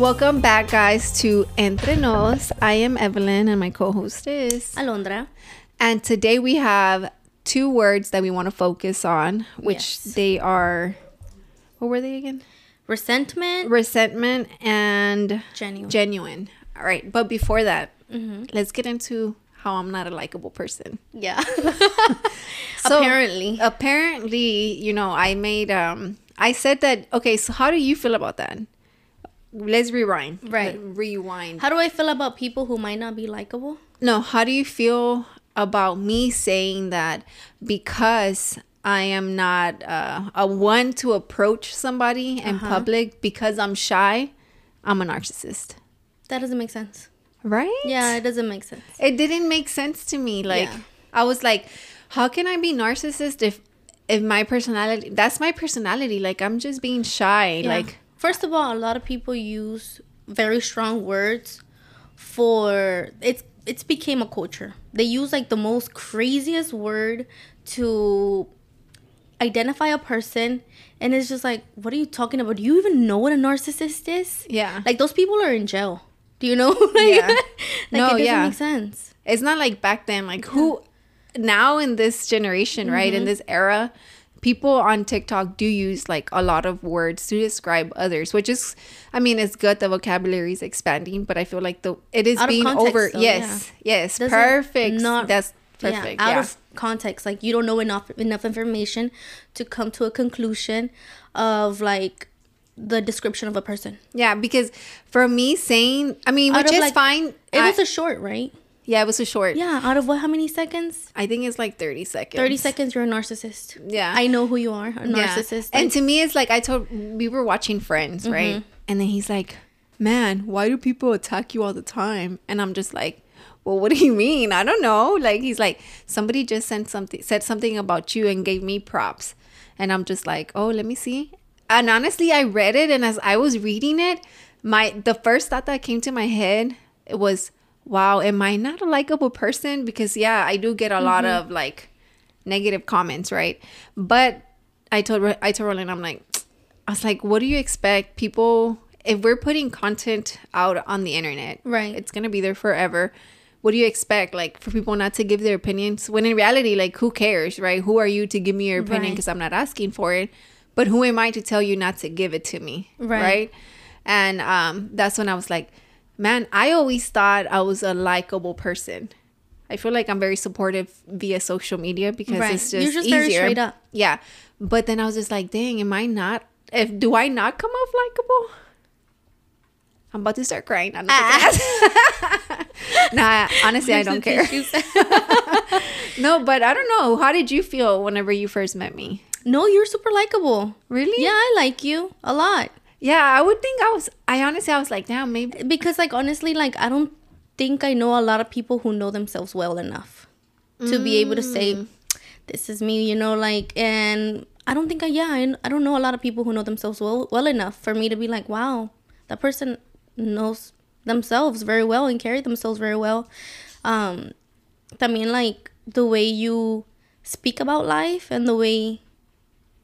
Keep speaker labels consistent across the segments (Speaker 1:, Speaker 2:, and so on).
Speaker 1: Welcome back, guys, to Entre Nos. I am Evelin, and my co-host is
Speaker 2: Alondra.
Speaker 1: And today we have two words that we want to focus on, which
Speaker 2: Yes.
Speaker 1: they are. What were they again?
Speaker 2: Resentment.
Speaker 1: Resentment and
Speaker 2: Genuine.
Speaker 1: genuine. All right, but before that,
Speaker 2: Mm-hmm.
Speaker 1: let's get into how I'm not a likable person.
Speaker 2: yeah.
Speaker 1: So,
Speaker 2: Apparently.
Speaker 1: apparently, you know, I made um I said that okay, so how do you feel about that? Let's rewind.
Speaker 2: Right.
Speaker 1: Let- Rewind.
Speaker 2: How do I feel about people who might not be likable?
Speaker 1: No, how do you feel about me saying that because I am not uh, a one to approach somebody in
Speaker 2: Uh-huh.
Speaker 1: public because I'm shy, I'm a narcissist.
Speaker 2: That doesn't make sense.
Speaker 1: Right?
Speaker 2: Yeah, it doesn't make sense.
Speaker 1: It didn't make sense to me. Like
Speaker 2: Yeah.
Speaker 1: I was like, how can I be narcissist if if my personality that's my personality. Like I'm just being shy.
Speaker 2: Yeah.
Speaker 1: Like
Speaker 2: first of all, a lot of people use very strong words for it's it's became a culture. They use like the most craziest word to identify a person and it's just like what are you talking about? Do you even know what a narcissist is?
Speaker 1: Yeah.
Speaker 2: Like those people are in jail. Do you know? like,
Speaker 1: Yeah.
Speaker 2: like
Speaker 1: No,
Speaker 2: it doesn't
Speaker 1: yeah.
Speaker 2: make sense.
Speaker 1: it's not like back then like who now in this generation right
Speaker 2: Mm-hmm.
Speaker 1: in this era people on tiktok do use like a lot of words to describe others which is i mean it's good the vocabulary is expanding but i feel like the it is
Speaker 2: Out
Speaker 1: being
Speaker 2: context,
Speaker 1: over
Speaker 2: though,
Speaker 1: yes yes
Speaker 2: Doesn't-
Speaker 1: perfect
Speaker 2: not-
Speaker 1: that's perfect
Speaker 2: Yeah, out
Speaker 1: yeah,
Speaker 2: of context. Like you don't know enough enough information to come to a conclusion of like the description of a person.
Speaker 1: yeah because for me saying i mean
Speaker 2: Out
Speaker 1: which is
Speaker 2: like-
Speaker 1: fine
Speaker 2: It
Speaker 1: I-
Speaker 2: was a short, right?
Speaker 1: Yeah it was a short
Speaker 2: Yeah. Out of what? How many seconds?
Speaker 1: i think it's like 30 seconds
Speaker 2: Thirty seconds. You're a narcissist.
Speaker 1: Yeah.
Speaker 2: I know who you are. A
Speaker 1: Yeah.
Speaker 2: narcissist.
Speaker 1: And to me, it's like I told we were watching Friends,
Speaker 2: Mm-hmm.
Speaker 1: right? And then he's like, "Man, why do people attack you all the time?" And I'm just like, "Well, what do you mean? I don't know." Like he's like, "Somebody just sent something, said something about you and gave me props," and I'm just like, "Oh, let me see." And honestly, I read it, and as I was reading it, my the first thought that came to my head it was, "Wow, am I not a likable person?" Because yeah, I do get a lot
Speaker 2: Mm-hmm.
Speaker 1: of like negative comments, right? But I told I told Roland, I'm like, I was like, what do you expect? People, if we're putting content out on the internet,
Speaker 2: Right.
Speaker 1: It's gonna be there forever. What do you expect? Like for people not to give their opinions when in reality, like who cares, right? Who are you to give me your opinion
Speaker 2: Right.
Speaker 1: because I'm not asking for it? But who am I to tell you not to give it to me,
Speaker 2: Right.
Speaker 1: right? And um, that's when I was like, man, I always thought I was a likable person. I feel like I'm very supportive via social media because
Speaker 2: Right.
Speaker 1: it's just
Speaker 2: You're just
Speaker 1: easier.
Speaker 2: very straight up.
Speaker 1: Yeah. But then I was just like, dang, am I not if do I not come off likable? I'm about to start crying. I'm
Speaker 2: Ah.
Speaker 1: nah, honestly, I don't care. no, but I don't know. How did you feel whenever you first met me?
Speaker 2: no, you're super likable.
Speaker 1: Really?
Speaker 2: Yeah, I like you a lot.
Speaker 1: Yeah, I would think I was. I honestly, I was like, damn, maybe.
Speaker 2: because like honestly like i don't think i know a lot of people who know themselves well enough to be able to say
Speaker 1: Mm.
Speaker 2: this is me you know like and i don't think i yeah I, I don't know a lot of people who know themselves well well enough for me to be like wow that person knows themselves very well and carry themselves very well um I mean like the way you speak about life and the way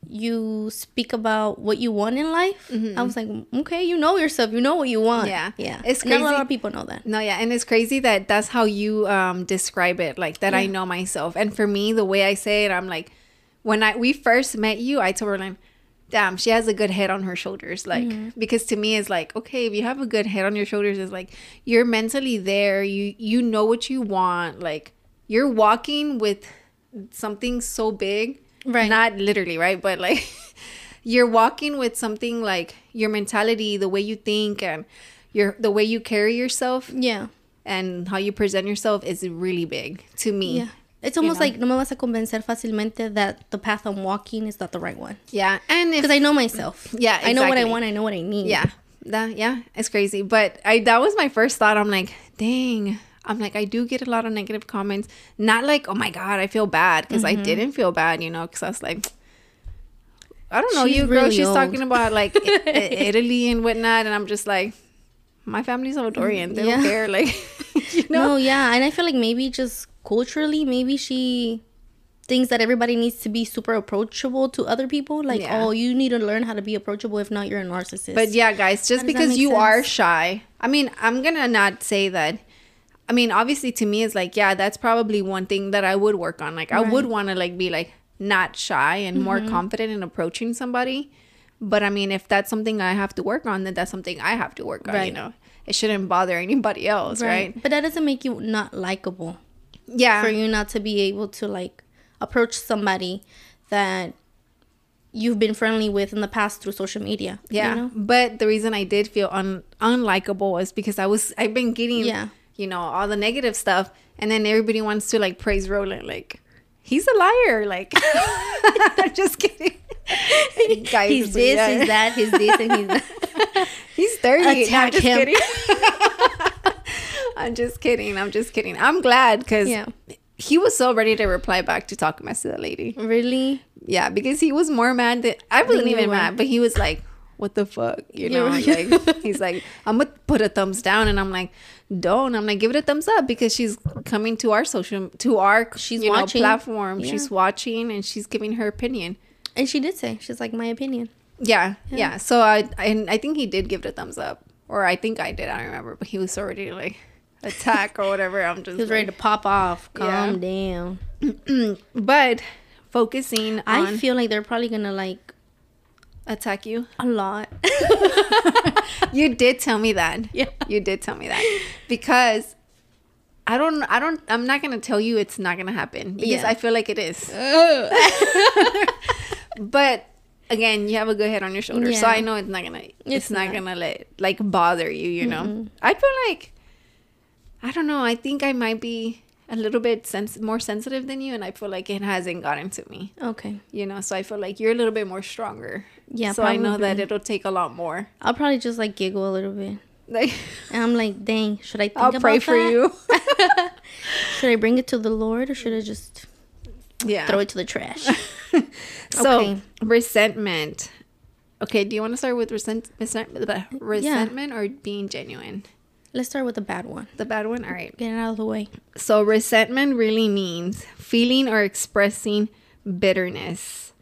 Speaker 2: you speak about what you want in life. I was like, okay, you know yourself. You know what you want.
Speaker 1: Yeah.
Speaker 2: yeah.
Speaker 1: It's
Speaker 2: Not a lot of people know that.
Speaker 1: No, yeah, and it's crazy that that's how you um describe it, like that I know myself. And for me, the way I say it, I'm like, when I we first met you, I told her like, damn, she has a good head on her shoulders, like because to me it's like, okay, if you have a good head on your shoulders, it's like you're mentally there, you you know what you want, like you're walking with something so big,
Speaker 2: Right.
Speaker 1: Not literally, right, but like. You're walking with something like your mentality, the way you think, and your the way you carry yourself
Speaker 2: Yeah.
Speaker 1: and how you present yourself is really big to me.
Speaker 2: Yeah. It's almost
Speaker 1: know?
Speaker 2: like no me vas a convencer fácilmente that the path I'm walking is not the right one.
Speaker 1: Yeah. And
Speaker 2: Because I know myself.
Speaker 1: Yeah,
Speaker 2: I know what I want. I know what I need.
Speaker 1: yeah, that yeah, it's crazy. But I that was my first thought. I'm like, dang. I'm like, I do get a lot of negative comments. Not like, oh my god, I feel bad because
Speaker 2: Mm-hmm.
Speaker 1: I didn't feel bad, you know, because I was like. I don't know
Speaker 2: She's
Speaker 1: you, girl.
Speaker 2: really
Speaker 1: She's
Speaker 2: old.
Speaker 1: talking about like Italy and whatnot, and I'm just like, my family's Salvadorian. They don't care, like, you know.
Speaker 2: No, yeah. And I feel like maybe just culturally, maybe she thinks that everybody needs to be super approachable to other people. Like,
Speaker 1: Yeah.
Speaker 2: oh, you need to learn how to be approachable. If not, you're a narcissist.
Speaker 1: But yeah, guys, just because you are shy, I mean, I'm gonna not say that. I mean, obviously, to me, it's like, yeah, that's probably one thing that I would work on. Like, I would
Speaker 2: Mm-hmm.
Speaker 1: want to like be like not shy and more confident in approaching somebody. But I mean, if that's something I have to work on, then that's something I have to work on. You know, it shouldn't bother anybody else, right?
Speaker 2: But that doesn't make you not likable.
Speaker 1: Yeah,
Speaker 2: For you not to be able to like approach somebody that you've been friendly with in the past through social media. you
Speaker 1: Yeah,
Speaker 2: know?
Speaker 1: but the reason I did feel un unlikable was because I was I've been getting
Speaker 2: Yeah.
Speaker 1: You know all the negative stuff, and then everybody wants to like praise Roland like he's a liar. Like I'm just kidding. Guys,
Speaker 2: He's this,
Speaker 1: yeah.
Speaker 2: he's that, he's this, and he's that.
Speaker 1: He's dirty. No, I'm
Speaker 2: Attack
Speaker 1: just
Speaker 2: him.
Speaker 1: kidding. I'm just kidding. I'm just kidding. I'm glad because
Speaker 2: Yeah.
Speaker 1: he was so ready to reply back to talk mess to the lady.
Speaker 2: really?
Speaker 1: Yeah, because he was more mad than I wasn't even
Speaker 2: were.
Speaker 1: mad, but he was like, "What the fuck?" You know,
Speaker 2: Yeah.
Speaker 1: like he's like, "I'm gonna put a thumbs down," and I'm like, "Don't." I'm like, "Give it a thumbs up," because she's coming to our social, to our
Speaker 2: She's
Speaker 1: you know, platform.
Speaker 2: Yeah.
Speaker 1: She's watching and she's giving her opinion.
Speaker 2: And she did say, she's like, my opinion.
Speaker 1: Yeah, yeah. So I and I think he did give it a thumbs up, or I think I did. I don't remember, but he was already like attack or whatever. I'm just
Speaker 2: He was ready to pop off.
Speaker 1: Yeah.
Speaker 2: Calm down.
Speaker 1: but focusing
Speaker 2: I feel like they're probably gonna like
Speaker 1: attack you.
Speaker 2: a lot.
Speaker 1: You did tell me that.
Speaker 2: Yeah.
Speaker 1: You did tell me that. Because I don't I don't I'm not gonna tell you it's not gonna happen. Because
Speaker 2: Yeah.
Speaker 1: I feel like it is. but again, you have a good head on your shoulders. So I know it's not gonna it's,
Speaker 2: It's
Speaker 1: not,
Speaker 2: not.
Speaker 1: gonna let like bother you, you know. I feel like I don't know, I think I might be a little bit sens- more sensitive than you and I feel like it hasn't gotten to me.
Speaker 2: okay.
Speaker 1: You know, so I feel like you're a little bit more stronger.
Speaker 2: Yeah,
Speaker 1: So I know that it'll take a lot more.
Speaker 2: I'll probably just like giggle a little bit.
Speaker 1: Like
Speaker 2: And I'm like, dang, should I think
Speaker 1: I'll
Speaker 2: about
Speaker 1: pray for
Speaker 2: that?
Speaker 1: you.
Speaker 2: Should I bring it to the Lord or should I just
Speaker 1: yeah.
Speaker 2: throw it to the trash?
Speaker 1: So
Speaker 2: Okay.
Speaker 1: resentment. Okay, do you want to start with resent, resent, resentment or being genuine?
Speaker 2: Let's start with the bad one.
Speaker 1: The bad one. All right.
Speaker 2: Get it out of the way.
Speaker 1: So resentment really means feeling or expressing bitterness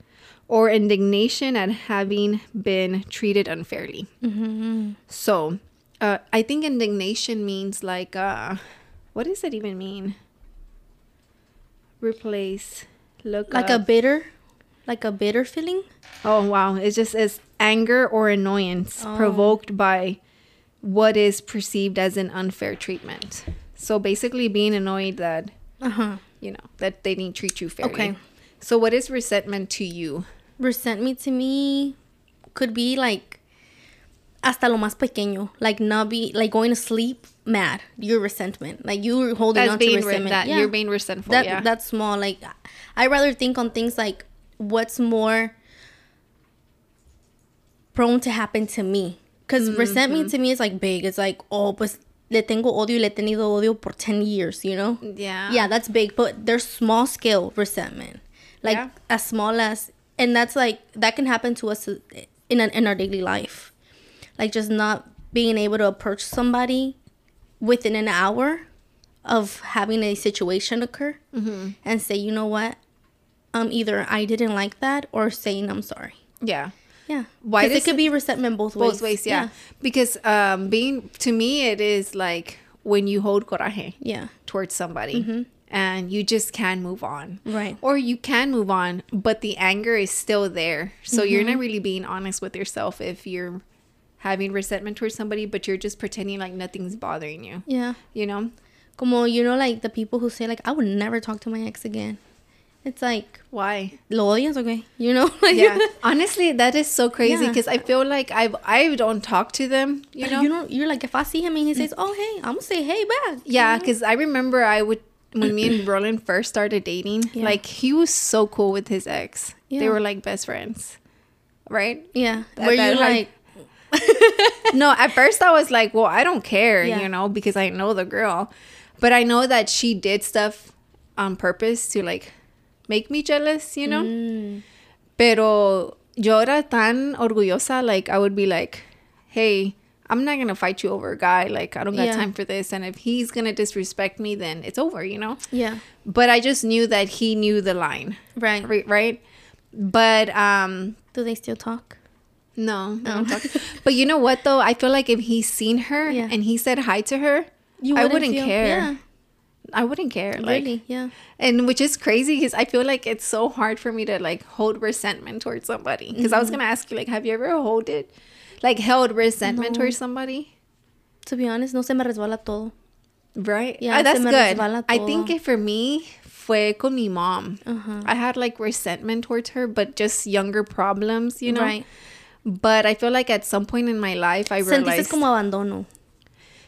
Speaker 1: or indignation at having been treated unfairly. So uh, I think indignation means like uh, what does it even mean? Replace. Look
Speaker 2: Like
Speaker 1: up.
Speaker 2: a bitter, like a bitter feeling.
Speaker 1: Oh wow! It just is anger or annoyance
Speaker 2: Oh.
Speaker 1: provoked by what is perceived as an unfair treatment. So basically, being annoyed that
Speaker 2: Uh huh.
Speaker 1: you know that they didn't treat you fairly.
Speaker 2: Okay.
Speaker 1: So what is resentment to you?
Speaker 2: Resentment to me could be like hasta lo más pequeño, like not be like going to sleep mad. Your resentment, like you were holding
Speaker 1: That's
Speaker 2: on to
Speaker 1: being re-
Speaker 2: resentment.
Speaker 1: that
Speaker 2: Yeah.
Speaker 1: you're being resentful.
Speaker 2: that
Speaker 1: yeah.
Speaker 2: that's small. Like I rather think on things like what's more prone to happen to me. Because
Speaker 1: Mm-hmm.
Speaker 2: resentment to me is like big. It's like oh, pues le tengo odio, y le he tenido odio por ten years. You know.
Speaker 1: yeah.
Speaker 2: Yeah, that's big, but there's small scale resentment, like
Speaker 1: Yeah.
Speaker 2: as small as, and that's like that can happen to us in an, in our daily life, like just not being able to approach somebody within an hour of having a situation occur
Speaker 1: Mm-hmm.
Speaker 2: and say, you know what, um, either I didn't like that or saying I'm sorry.
Speaker 1: Yeah.
Speaker 2: Yeah,
Speaker 1: Why does
Speaker 2: it could
Speaker 1: it-
Speaker 2: be resentment both ways.
Speaker 1: Both ways. Yeah. Because um, being to me, it is like when you hold coraje
Speaker 2: Yeah.
Speaker 1: towards somebody. And you just can't move on.
Speaker 2: Right.
Speaker 1: Or you can move on, but the anger is still there. So you're
Speaker 2: Mm-hmm.
Speaker 1: not really being honest with yourself if you're having resentment towards somebody, but you're just pretending like nothing's bothering you.
Speaker 2: Yeah.
Speaker 1: You know?
Speaker 2: Como you know, like the people who say like I would never talk to my ex again. It's like
Speaker 1: Why?
Speaker 2: lo odias okay you know like
Speaker 1: Yeah. Honestly, that is so crazy
Speaker 2: Yeah.
Speaker 1: because I feel like I I don't talk to them, you know?
Speaker 2: you know you're like if I see him and he says oh hey I'm gonna say hey back
Speaker 1: Yeah, because I remember I would when me and Roland first started dating,
Speaker 2: Yeah.
Speaker 1: like he was so cool with his ex. They were like best friends, right?
Speaker 2: yeah
Speaker 1: That-
Speaker 2: where
Speaker 1: that
Speaker 2: you like
Speaker 1: no, at first I was like, well, I don't care,
Speaker 2: Yeah.
Speaker 1: you know, because I know the girl, but I know that she did stuff on purpose to like make me jealous, you know.
Speaker 2: Mm.
Speaker 1: Pero yo era tan orgullosa, like I would be like, hey. I'm not gonna fight you over a guy. Like I don't got
Speaker 2: Yeah.
Speaker 1: time for this. And if he's gonna disrespect me, then it's over. You know.
Speaker 2: Yeah.
Speaker 1: But I just knew that he knew the line,
Speaker 2: Right.
Speaker 1: right? Right. But um,
Speaker 2: Do they still talk?
Speaker 1: no,
Speaker 2: No.
Speaker 1: talk. but you know what though? I feel like if he's seen her
Speaker 2: Yeah.
Speaker 1: and he said hi to her,
Speaker 2: You
Speaker 1: I wouldn't
Speaker 2: feel-
Speaker 1: care.
Speaker 2: Yeah.
Speaker 1: I wouldn't care. Like,
Speaker 2: really? Yeah.
Speaker 1: and which is crazy because I feel like it's so hard for me to like hold resentment towards somebody. Because I was
Speaker 2: Mm-hmm.
Speaker 1: gonna ask you, like, have you ever held it, like, held resentment
Speaker 2: No.
Speaker 1: towards somebody?
Speaker 2: To be honest, no se me resbala todo.
Speaker 1: Right?
Speaker 2: Yeah,
Speaker 1: Ah, that's good. I think que for me fue con mi mom.
Speaker 2: Uh-huh.
Speaker 1: I had like resentment towards her, but just younger problems, you know.
Speaker 2: Right.
Speaker 1: But I feel like at some point in my life, I
Speaker 2: Sentiste
Speaker 1: realized,
Speaker 2: como abandono.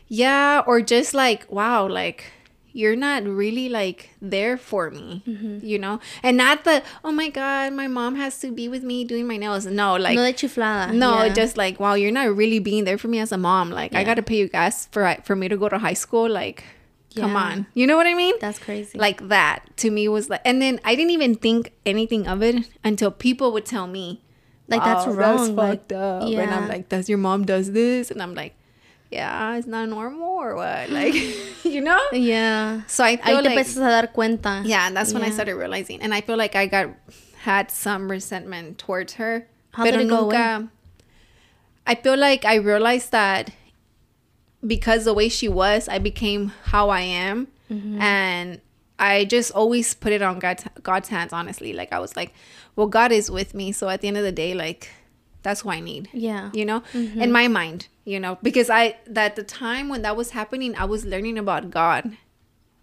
Speaker 1: yeah, or just like, wow, like you're not really like there for me,
Speaker 2: Mm-hmm.
Speaker 1: you know. And not the, oh my god, my mom has to be with me doing my nails. No, like
Speaker 2: no de chiflada.
Speaker 1: no,
Speaker 2: yeah.
Speaker 1: just like wow, you're not really being there for me as a mom. Like I got to pay you guys for for me to go to high school. Like, come on, you know what I mean?
Speaker 2: That's crazy.
Speaker 1: like that to me was like and then i didn't even think anything of it until people would tell me
Speaker 2: Like, that's wrong, like,
Speaker 1: fucked up and i'm
Speaker 2: yeah.
Speaker 1: like does your mom does this and i'm like yeah it's not normal or what like you know
Speaker 2: yeah.
Speaker 1: so i
Speaker 2: Ahí
Speaker 1: feel
Speaker 2: te
Speaker 1: like
Speaker 2: empiezas a dar cuenta.
Speaker 1: yeah and that's when i started realizing and i feel like i got had some resentment towards her
Speaker 2: How did it go away?
Speaker 1: i feel like i realized that because the way she was i became how i am
Speaker 2: Mm-hmm.
Speaker 1: and i just always put it on god's, god's hands honestly like i was like well god is with me so at the end of the day like that's who i need
Speaker 2: Yeah.
Speaker 1: you know
Speaker 2: Mm-hmm.
Speaker 1: in my mind you know because i that the time when that was happening i was learning about god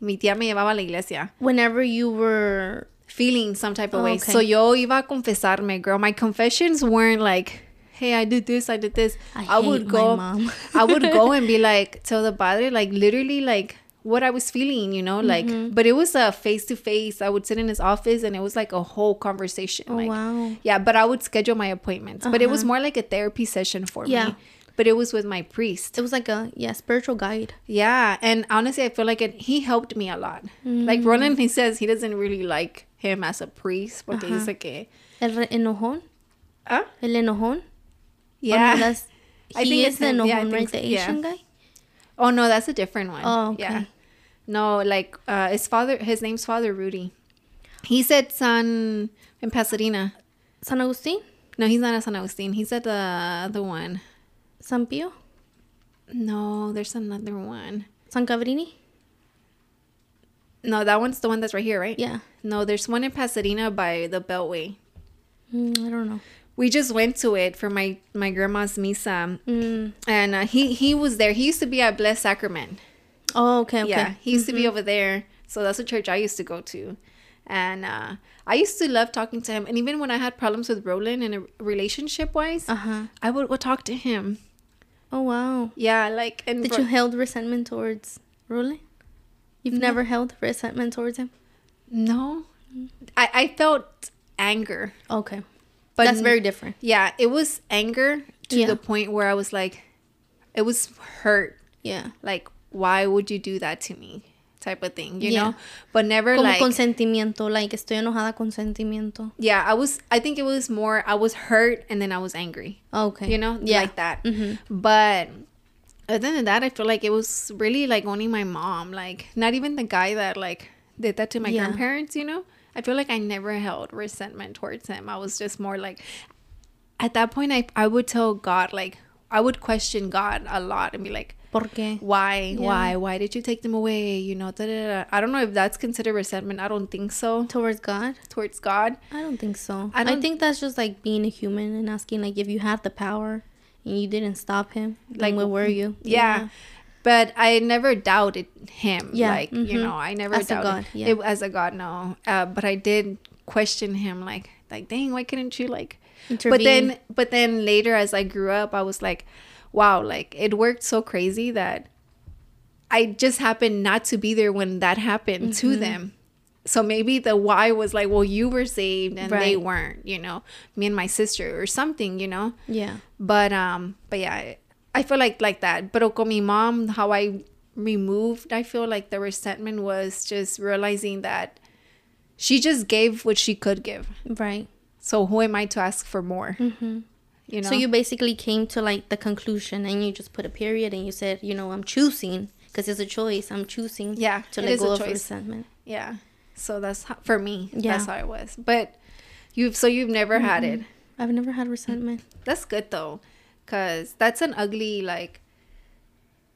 Speaker 1: mi tía me llevaba a la iglesia
Speaker 2: Whenever you were
Speaker 1: feeling some type of
Speaker 2: Oh,
Speaker 1: way.
Speaker 2: okay.
Speaker 1: So yo iba a confesarme, girl. My confessions weren't like, hey, I did this, I did this.
Speaker 2: I
Speaker 1: I,
Speaker 2: hate
Speaker 1: would
Speaker 2: my
Speaker 1: go,
Speaker 2: mom.
Speaker 1: I would go and be like, tell the padre, like literally, like what I was feeling, you know, like.
Speaker 2: Mm-hmm.
Speaker 1: But it was a face to face. I would sit in his office, and it was like a whole conversation.
Speaker 2: Oh
Speaker 1: like,
Speaker 2: wow.
Speaker 1: Yeah, but I would schedule my appointments. But it was
Speaker 2: Uh-huh.
Speaker 1: more like a therapy session for
Speaker 2: Yeah.
Speaker 1: me. But it was with my priest.
Speaker 2: It was like a yeah spiritual guide.
Speaker 1: Yeah, and honestly, I feel like it. He helped me a lot.
Speaker 2: Mm.
Speaker 1: Like Roland, he says he doesn't really like him as a priest porque
Speaker 2: Ajá.
Speaker 1: dice que,
Speaker 2: El enojón.
Speaker 1: ah,
Speaker 2: El enojón.
Speaker 1: Yeah.
Speaker 2: no, that's,
Speaker 1: I think
Speaker 2: is
Speaker 1: it's
Speaker 2: the.
Speaker 1: Yeah,
Speaker 2: enojón,
Speaker 1: think
Speaker 2: right?
Speaker 1: so.
Speaker 2: The
Speaker 1: Yeah.
Speaker 2: Asian guy.
Speaker 1: oh no, that's a different one.
Speaker 2: Oh, okay.
Speaker 1: Yeah. No, like uh, his father. His name's Father Rudy. He said San in Pasadena.
Speaker 2: San Agustin.
Speaker 1: No, he's not at San Agustin. He's at the other one.
Speaker 2: San Pio.
Speaker 1: No, there's another one.
Speaker 2: San Cabrini.
Speaker 1: No, that one's the one that's right here, right?
Speaker 2: Yeah.
Speaker 1: No, there's one in Pasadena by the Beltway.
Speaker 2: Mm, I don't know.
Speaker 1: We just went to it for my my grandma's misa,
Speaker 2: Mm.
Speaker 1: and uh, he he was there. He used to be at Blessed Sacrament.
Speaker 2: Oh, okay, okay.
Speaker 1: Yeah, he used to be over there. So that's a church I used to go to. And uh, I used to love talking to him. And even when I had problems with Roland in a relationship wise,
Speaker 2: Uh huh.
Speaker 1: I would, would talk to him.
Speaker 2: Oh wow.
Speaker 1: Yeah, like and
Speaker 2: Did you held resentment towards Roland? You've
Speaker 1: No.
Speaker 2: never held resentment towards him?
Speaker 1: no, I I felt anger,
Speaker 2: Okay.
Speaker 1: but
Speaker 2: That's very different.
Speaker 1: yeah. It was anger to
Speaker 2: Yeah.
Speaker 1: the point where I was like, it was hurt.
Speaker 2: Yeah.
Speaker 1: Like, why would you do that to me? Type of thing, you
Speaker 2: Yeah.
Speaker 1: know. But never
Speaker 2: Como
Speaker 1: like
Speaker 2: consentimiento, like estoy enojada con sentimiento.
Speaker 1: yeah. I was. I think it was more. I was hurt and then I was angry.
Speaker 2: Okay.
Speaker 1: you know,
Speaker 2: Yeah.
Speaker 1: like that.
Speaker 2: Mhm.
Speaker 1: But other than that, I feel like it was really like only my mom, like not even the guy that like did that to my
Speaker 2: Yeah.
Speaker 1: grandparents, you know? I feel like I never held resentment towards him. I was just more like, at that point, I, I would tell God, like, I would question God a lot and be like,
Speaker 2: ¿Por qué?
Speaker 1: why,
Speaker 2: Yeah.
Speaker 1: why, why did you take them away? You know, da, da, da. I don't know if that's considered resentment. I don't think so
Speaker 2: Towards God?
Speaker 1: towards God.
Speaker 2: I don't think so.
Speaker 1: I
Speaker 2: I, think that's just like being a human and asking like if you had the power and you didn't stop him,
Speaker 1: Like,
Speaker 2: where were you?
Speaker 1: yeah. But I never doubted him.
Speaker 2: Yeah,
Speaker 1: Like, you
Speaker 2: mhm.
Speaker 1: know, I never
Speaker 2: As a
Speaker 1: doubted
Speaker 2: God, yeah.
Speaker 1: it as a God, no. Uh, but I did question him like like dang, why couldn't you like
Speaker 2: Intervene.
Speaker 1: But then but then later as I grew up, I was like, wow, like it worked so crazy that I just happened not to be there when that happened
Speaker 2: Mm-hmm.
Speaker 1: to them. So maybe the why was like, well, you were saved and they weren't, you know, me and my sister or something, you know
Speaker 2: yeah.
Speaker 1: but um but yeah I, I feel like like that but con mi mom how i removed i feel like the resentment was just realizing that she just gave what she could give
Speaker 2: Right.
Speaker 1: so who am i to ask for more
Speaker 2: Mm-hmm.
Speaker 1: You know.
Speaker 2: So you basically came to like the conclusion and you just put a period and you said, you know, I'm choosing because it's a choice. I'm choosing
Speaker 1: Yeah,
Speaker 2: to let go of
Speaker 1: choice.
Speaker 2: resentment.
Speaker 1: yeah. So that's how, for me.
Speaker 2: Yeah.
Speaker 1: That's how it was. But you've so you've never had it.
Speaker 2: I've never had resentment.
Speaker 1: That's good though, cause that's an ugly like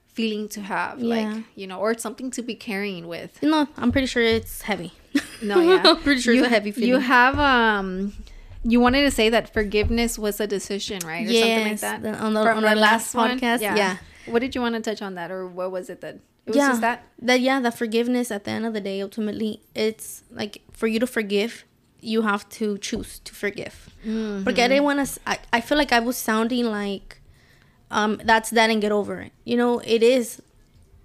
Speaker 1: feeling to have.
Speaker 2: Yeah.
Speaker 1: Like you know, or it's something to be carrying with.
Speaker 2: No, I'm pretty sure it's heavy.
Speaker 1: No, yeah.
Speaker 2: I'm pretty sure
Speaker 1: you,
Speaker 2: it's a heavy feeling.
Speaker 1: You have um. You wanted to say that forgiveness was a decision, right? Or something like that.
Speaker 2: on the-
Speaker 1: From
Speaker 2: on our
Speaker 1: last
Speaker 2: last podcast, yeah.
Speaker 1: What did you want to touch on that, or what was it that? It was
Speaker 2: yeah,
Speaker 1: just that.
Speaker 2: that yeah, that forgiveness at the end of the day, ultimately, it's like for you to forgive, you have to choose to forgive.
Speaker 1: Mm-hmm.
Speaker 2: Porque I didn't want to. I, I feel like I was sounding like, um, that's that and get over it. You know, it is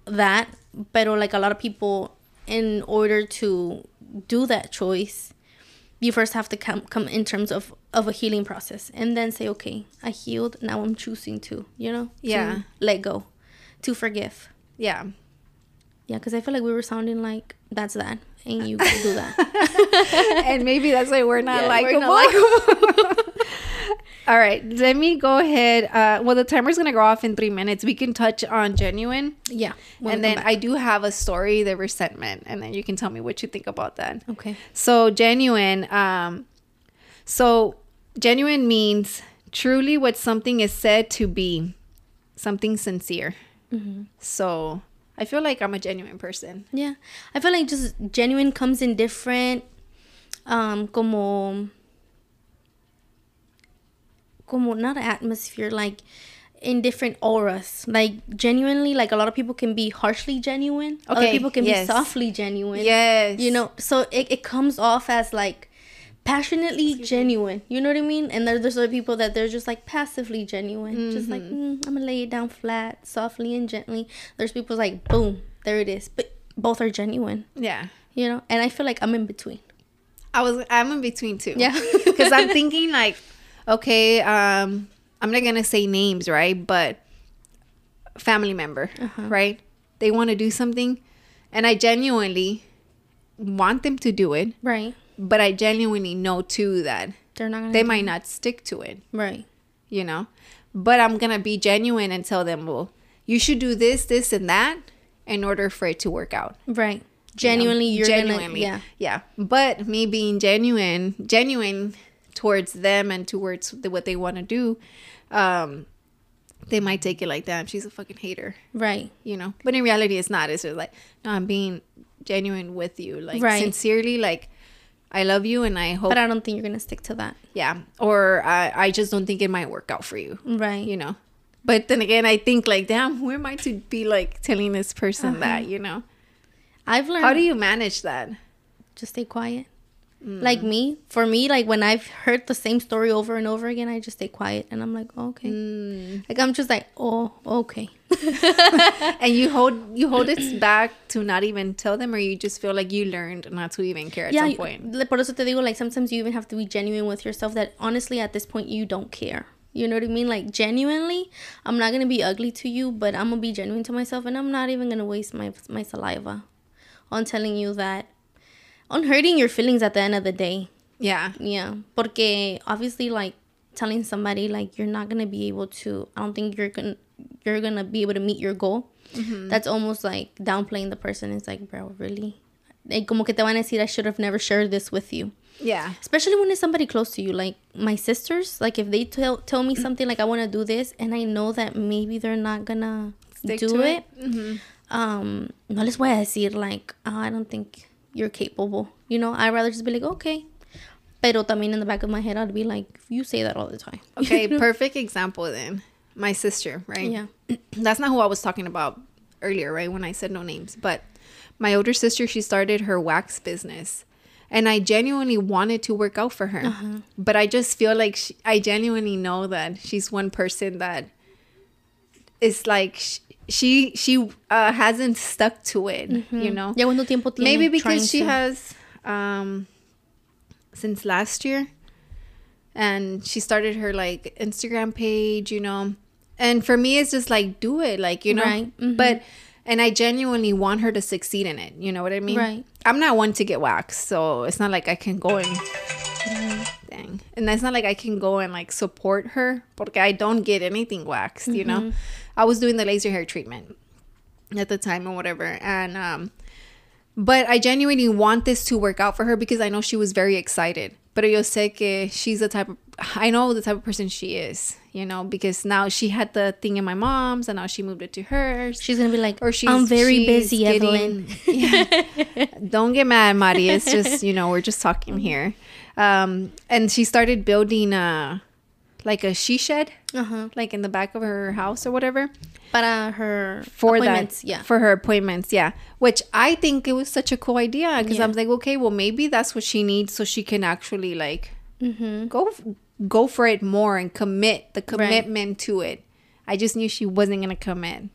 Speaker 2: that, but like a lot of people, in order to do that choice, you first have to come come in terms of of a healing process, and then say, okay, I healed. Now I'm choosing to, you know,
Speaker 1: Yeah.
Speaker 2: let go, to forgive.
Speaker 1: Yeah.
Speaker 2: Yeah, because I feel like we were sounding like that's that, and you can do that.
Speaker 1: and maybe that's why we're not
Speaker 2: Yeah,
Speaker 1: likable. All right, let me go ahead. Uh, well, the timer's gonna go off in three minutes. We can touch on genuine,
Speaker 2: yeah,
Speaker 1: and then I do have a story, the resentment, and then you can tell me what you think about that.
Speaker 2: okay,
Speaker 1: So genuine. Um, so genuine means truly what something is said to be, something sincere.
Speaker 2: Mm-hmm.
Speaker 1: So I feel like I'm a genuine person.
Speaker 2: yeah, I feel like just genuine comes in different, um, como, como not atmosphere, like in different auras. Like genuinely, like a lot of people can be harshly genuine.
Speaker 1: Okay.
Speaker 2: Other people can
Speaker 1: yes.
Speaker 2: be softly genuine.
Speaker 1: Yes.
Speaker 2: you know so it, it comes off as like passionately genuine you know what i mean and there, there's other people that they're just like passively genuine just like
Speaker 1: Mm-hmm.
Speaker 2: mm, i'm gonna lay it down flat softly and gently there's people like boom there it is but both are genuine
Speaker 1: Yeah.
Speaker 2: you know and i feel like i'm in between
Speaker 1: I was I'm in between too.
Speaker 2: Yeah.
Speaker 1: Cuz I'm thinking like okay, um I'm not to say names, right? But family member,
Speaker 2: Uh-huh.
Speaker 1: right? They want to do something and I genuinely want them to do it,
Speaker 2: right
Speaker 1: but I genuinely know too that
Speaker 2: they're not gonna
Speaker 1: they might not stick to it,
Speaker 2: right
Speaker 1: you know? But I'm to be genuine and tell them, "Well, you should do this, this and that in order for it to work out."
Speaker 2: right
Speaker 1: you know?
Speaker 2: genuinely you're genuinely gonna yeah
Speaker 1: yeah but me being genuine genuine towards them and towards the, what they want to do um they might take it like that. She's a fucking hater.
Speaker 2: Right.
Speaker 1: You know? But in reality it's not. It's just like no i'm being genuine with you. Like
Speaker 2: Right.
Speaker 1: sincerely like i love you and i hope
Speaker 2: but i don't think you're gonna stick to that.
Speaker 1: Yeah. Or I, I just don't think it might work out for you.
Speaker 2: Right.
Speaker 1: You know? But then again i think like damn who am i to be like telling this person that you know?
Speaker 2: I've learned
Speaker 1: how do you manage that?
Speaker 2: Just stay quiet. Like me, for me, like when I've heard the same story over and over again, I just stay quiet and I'm like, oh, okay. Mm. Like I'm just like, oh, okay.
Speaker 1: and you hold you hold it back to not even tell them or you just feel like you learned not to even care at
Speaker 2: yeah,
Speaker 1: some point
Speaker 2: por eso te digo, like sometimes you even have to be genuine with yourself. That honestly, at this point, you don't care. You know what I mean? Like genuinely, I'm not gonna be ugly to you, but I'm gonna be genuine to myself, and I'm not even gonna waste my my saliva on telling you that, on hurting your feelings at the end of the day.
Speaker 1: yeah
Speaker 2: Yeah, porque obviously, like telling somebody like you're not gonna be able to. I don't think you're gonna you're gonna be able to meet your goal. That's almost like downplaying the person. It's like, bro, really? Like, como que te van a decir, I should have never shared this with you.
Speaker 1: yeah
Speaker 2: Especially when it's somebody close to you, like my sisters. Like if they tell tell me something like I want to do this, and I know that maybe they're not gonna
Speaker 1: Stick
Speaker 2: do
Speaker 1: to
Speaker 2: it.
Speaker 1: it. Mm-hmm.
Speaker 2: Um, no les voy a decir like, oh, I don't think you're capable. You know, I'd rather just be like, okay. Pero también in the back of my head, I'd be like, you say that all the time.
Speaker 1: okay perfect example then my sister right
Speaker 2: Yeah.
Speaker 1: that's not who i was talking about earlier right when i said no names but my older sister she started her wax business and i genuinely wanted to work out for her
Speaker 2: Uh-huh.
Speaker 1: but i just feel like she, i genuinely know that she's one person that is like she she uh, hasn't stuck to it you know
Speaker 2: Ya cuánto tiempo tiene
Speaker 1: maybe because she
Speaker 2: to-
Speaker 1: has um since last year and she started her like instagram page you know and for me it's just like do it like you know
Speaker 2: Right, mhm.
Speaker 1: but and i genuinely want her to succeed in it you know what i mean
Speaker 2: Right.
Speaker 1: i'm not one to get waxed so it's not like i can go and anything. And that's not like I can go and like support her because I don't get anything waxed, you know. I was doing the laser hair treatment at the time or whatever. And um but I genuinely want this to work out for her because I know she was very excited. But yo sé que she's the type of I know the type of person she is, you know, because now she had the thing in my mom's and now she moved it to hers.
Speaker 2: She's gonna be like,
Speaker 1: Or she's
Speaker 2: I'm very
Speaker 1: she's
Speaker 2: busy, Evelin.
Speaker 1: Yeah. Don't get mad, Mari. It's just, you know, we're just talking here. Um, and she started building a like a she shed,
Speaker 2: Uh huh.
Speaker 1: like in the back of her house or whatever.
Speaker 2: Para her
Speaker 1: For
Speaker 2: appointments,
Speaker 1: that,
Speaker 2: yeah.
Speaker 1: for her appointments, yeah. Which I think it was such a cool idea because
Speaker 2: Yeah.
Speaker 1: I'm like, okay, well maybe that's what she needs so she can actually like
Speaker 2: mm-hmm.
Speaker 1: go go for it more and commit the commitment to it. I just knew she wasn't gonna commit